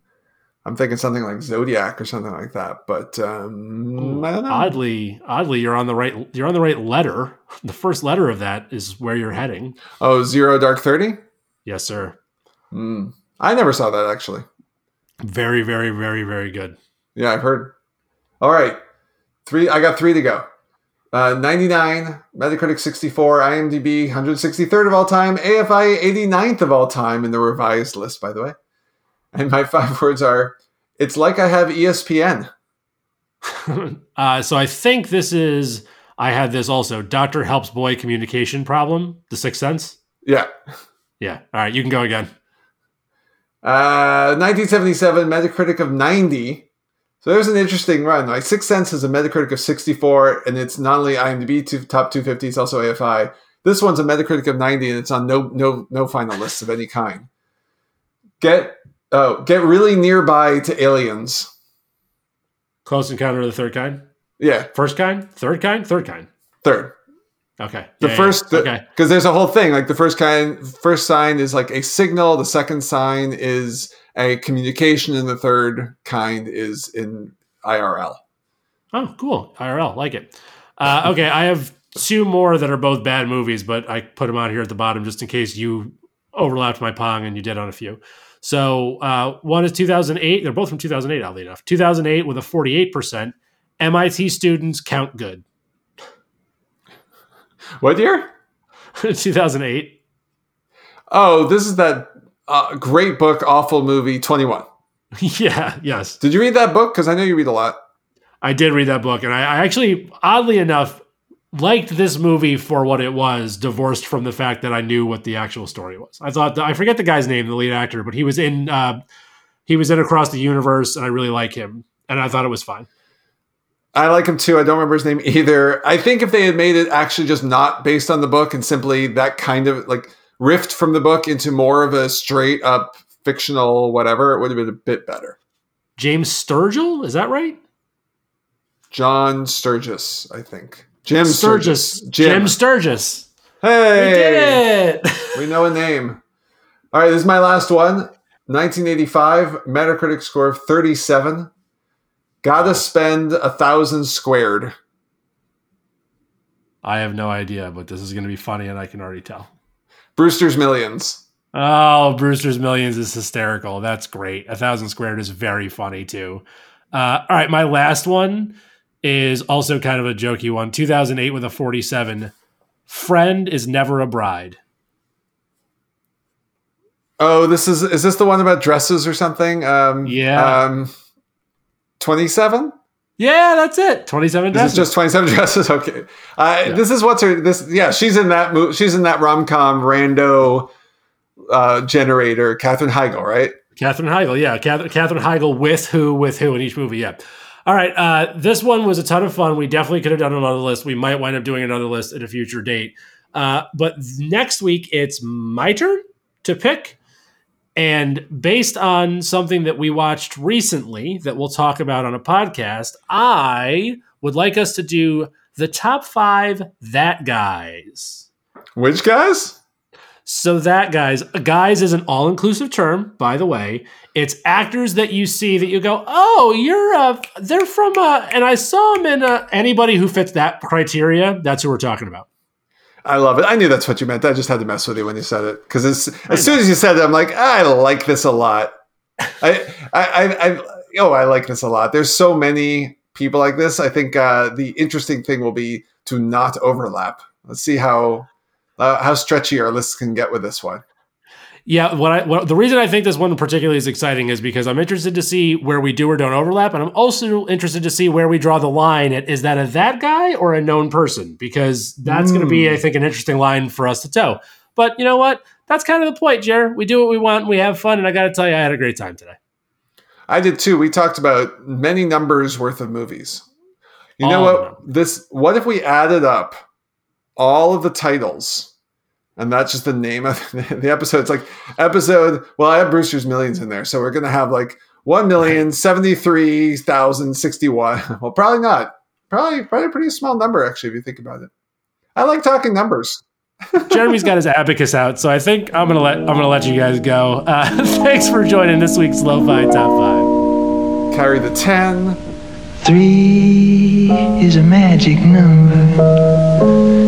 I'm thinking something like Zodiac or something like that, but um, I don't know. Oddly, oddly, you're on the right. You're on the right letter. The first letter of that is where you're heading. Oh, Zero Dark Thirty. Yes, sir. Mm. I never saw that actually. Very, very, very, very good. Yeah, I've heard. All right, three. I got three to go. Uh, 99, Metacritic 64, IMDb 163rd of all time, AFI 89th of all time in the revised list, by the way. And my five <laughs> words are: It's like I have ESPN. <laughs> uh, so I think this is. I had this also. Doctor helps boy communication problem. The Sixth Sense. Yeah. Yeah. All right, you can go again. Uh, 1977, Metacritic of 90. So there's an interesting run. Like Sixth Sense is a Metacritic of 64, and it's not only IMDb to top 250, it's also AFI. This one's a Metacritic of 90, and it's on no no no final lists of any kind. Get oh get really nearby to aliens. Close Encounter of the Third Kind. Yeah, First kind, third kind, third kind. third. Okay. The Yeah, first, yeah. because okay. there's a whole thing. Like the first kind, first sign is like a signal. The second sign is a communication, and the third kind is in IRL. Oh, cool. IRL, like it. Uh, okay, I have two more that are both bad movies, but I put them out here at the bottom just in case you overlapped my pong and you did on a few. So uh, one is 2008. They're both from 2008, oddly enough. 2008 with a 48%. MIT students count good. What year? <laughs> 2008. Oh, this is that uh, great book, awful movie, 21. <laughs> yeah, yes. Did you read that book? Because I know you read a lot. I did read that book, and I, I actually, oddly enough, liked this movie for what it was, divorced from the fact that I knew what the actual story was. I thought I forget the guy's name, the lead actor, but he was in uh, he was in Across the Universe, and I really like him, and I thought it was fine. I like him too. I don't remember his name either. I think if they had made it actually just not based on the book and simply that kind of like riffed from the book into more of a straight up fictional whatever, it would have been a bit better. James Sturgill, is that right? John Sturgis, I think. Jim Sturgess, Sturgess. Jim, Sturgess. Hey, We did it. <laughs> we know a name. All right, this is my last one. 1985, Metacritic score of 37. Gotta spend a thousand squared. I have no idea, but this is going to be funny, and I can already tell. Brewster's Millions. Oh, Brewster's Millions is hysterical. That's great. A thousand squared is very funny too. Uh, all right, my last one is also kind of a jokey one. 2008 with a 47. Friend is never a bride. Oh, this is is this the one about dresses or something? Um, Yeah. Um, 27? Yeah, that's it. 27 This is dresses. just 27 <laughs> dresses. Okay. Uh, Yeah. This is what's her. This yeah. She's in that. Mo- she's in that rom com rando uh, generator. Katherine Heigl, right? Katherine Heigl, yeah. Kath- Katherine Heigl with who, with who in each movie, yeah. All right, uh, this one was a ton of fun. We definitely could have done another list. We might wind up doing another list at a future date. Uh, but next week, it's my turn to pick. And based on something that we watched recently that we'll talk about on a podcast, I would like us to do the top five that guys. Which guys? So that guys, guys is an all-inclusive term, by the way. It's actors that you see that you go, oh, you're uh, they're from, uh, and I saw them in uh, anybody who fits that criteria. That's who we're talking about. I love it. I knew that's what you meant. I just had to mess with you when you said it because as, as soon as you said it, I'm like, I like this a lot. I, I, I, I, oh, I like this a lot. There's so many people like this. I think uh, the interesting thing will be to not overlap. Let's see how uh, how stretchy our lists can get with this one. Yeah, what I what, the reason I think this one particularly is exciting is because I'm interested to see where we do or don't overlap, and I'm also interested to see where we draw the line. At is that a that guy or a known person? Because that's mm. going to be, I think, an interesting line for us to toe. But you know what? That's kind of the point, Jared. We do what we want, we have fun, and I got to tell you, I had a great time today. I did too. We talked about many numbers worth of movies. You know what? This what if we added up all of the titles and that's just the name of <laughs> the episode. It's like episode. Well, I have Brewster's Millions in there, so we're gonna have like one million seventy three thousand sixty one. <laughs> Well, probably not. Probably probably a pretty small number actually, if you think about it. I like talking numbers. <laughs> Jeremy's got his abacus out, so I think I'm gonna let I'm gonna let you guys go. Uh, thanks for joining this week's Lo-Fi Top Five. Carry the ten. Three is a magic number.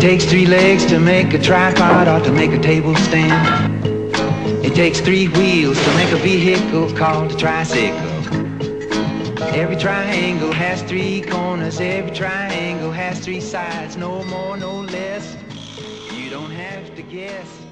It takes three legs to make a tripod or to make a table stand. It takes three wheels to make a vehicle called a tricycle. Every triangle has three corners, every triangle has three sides, no more, no less. You don't have to guess.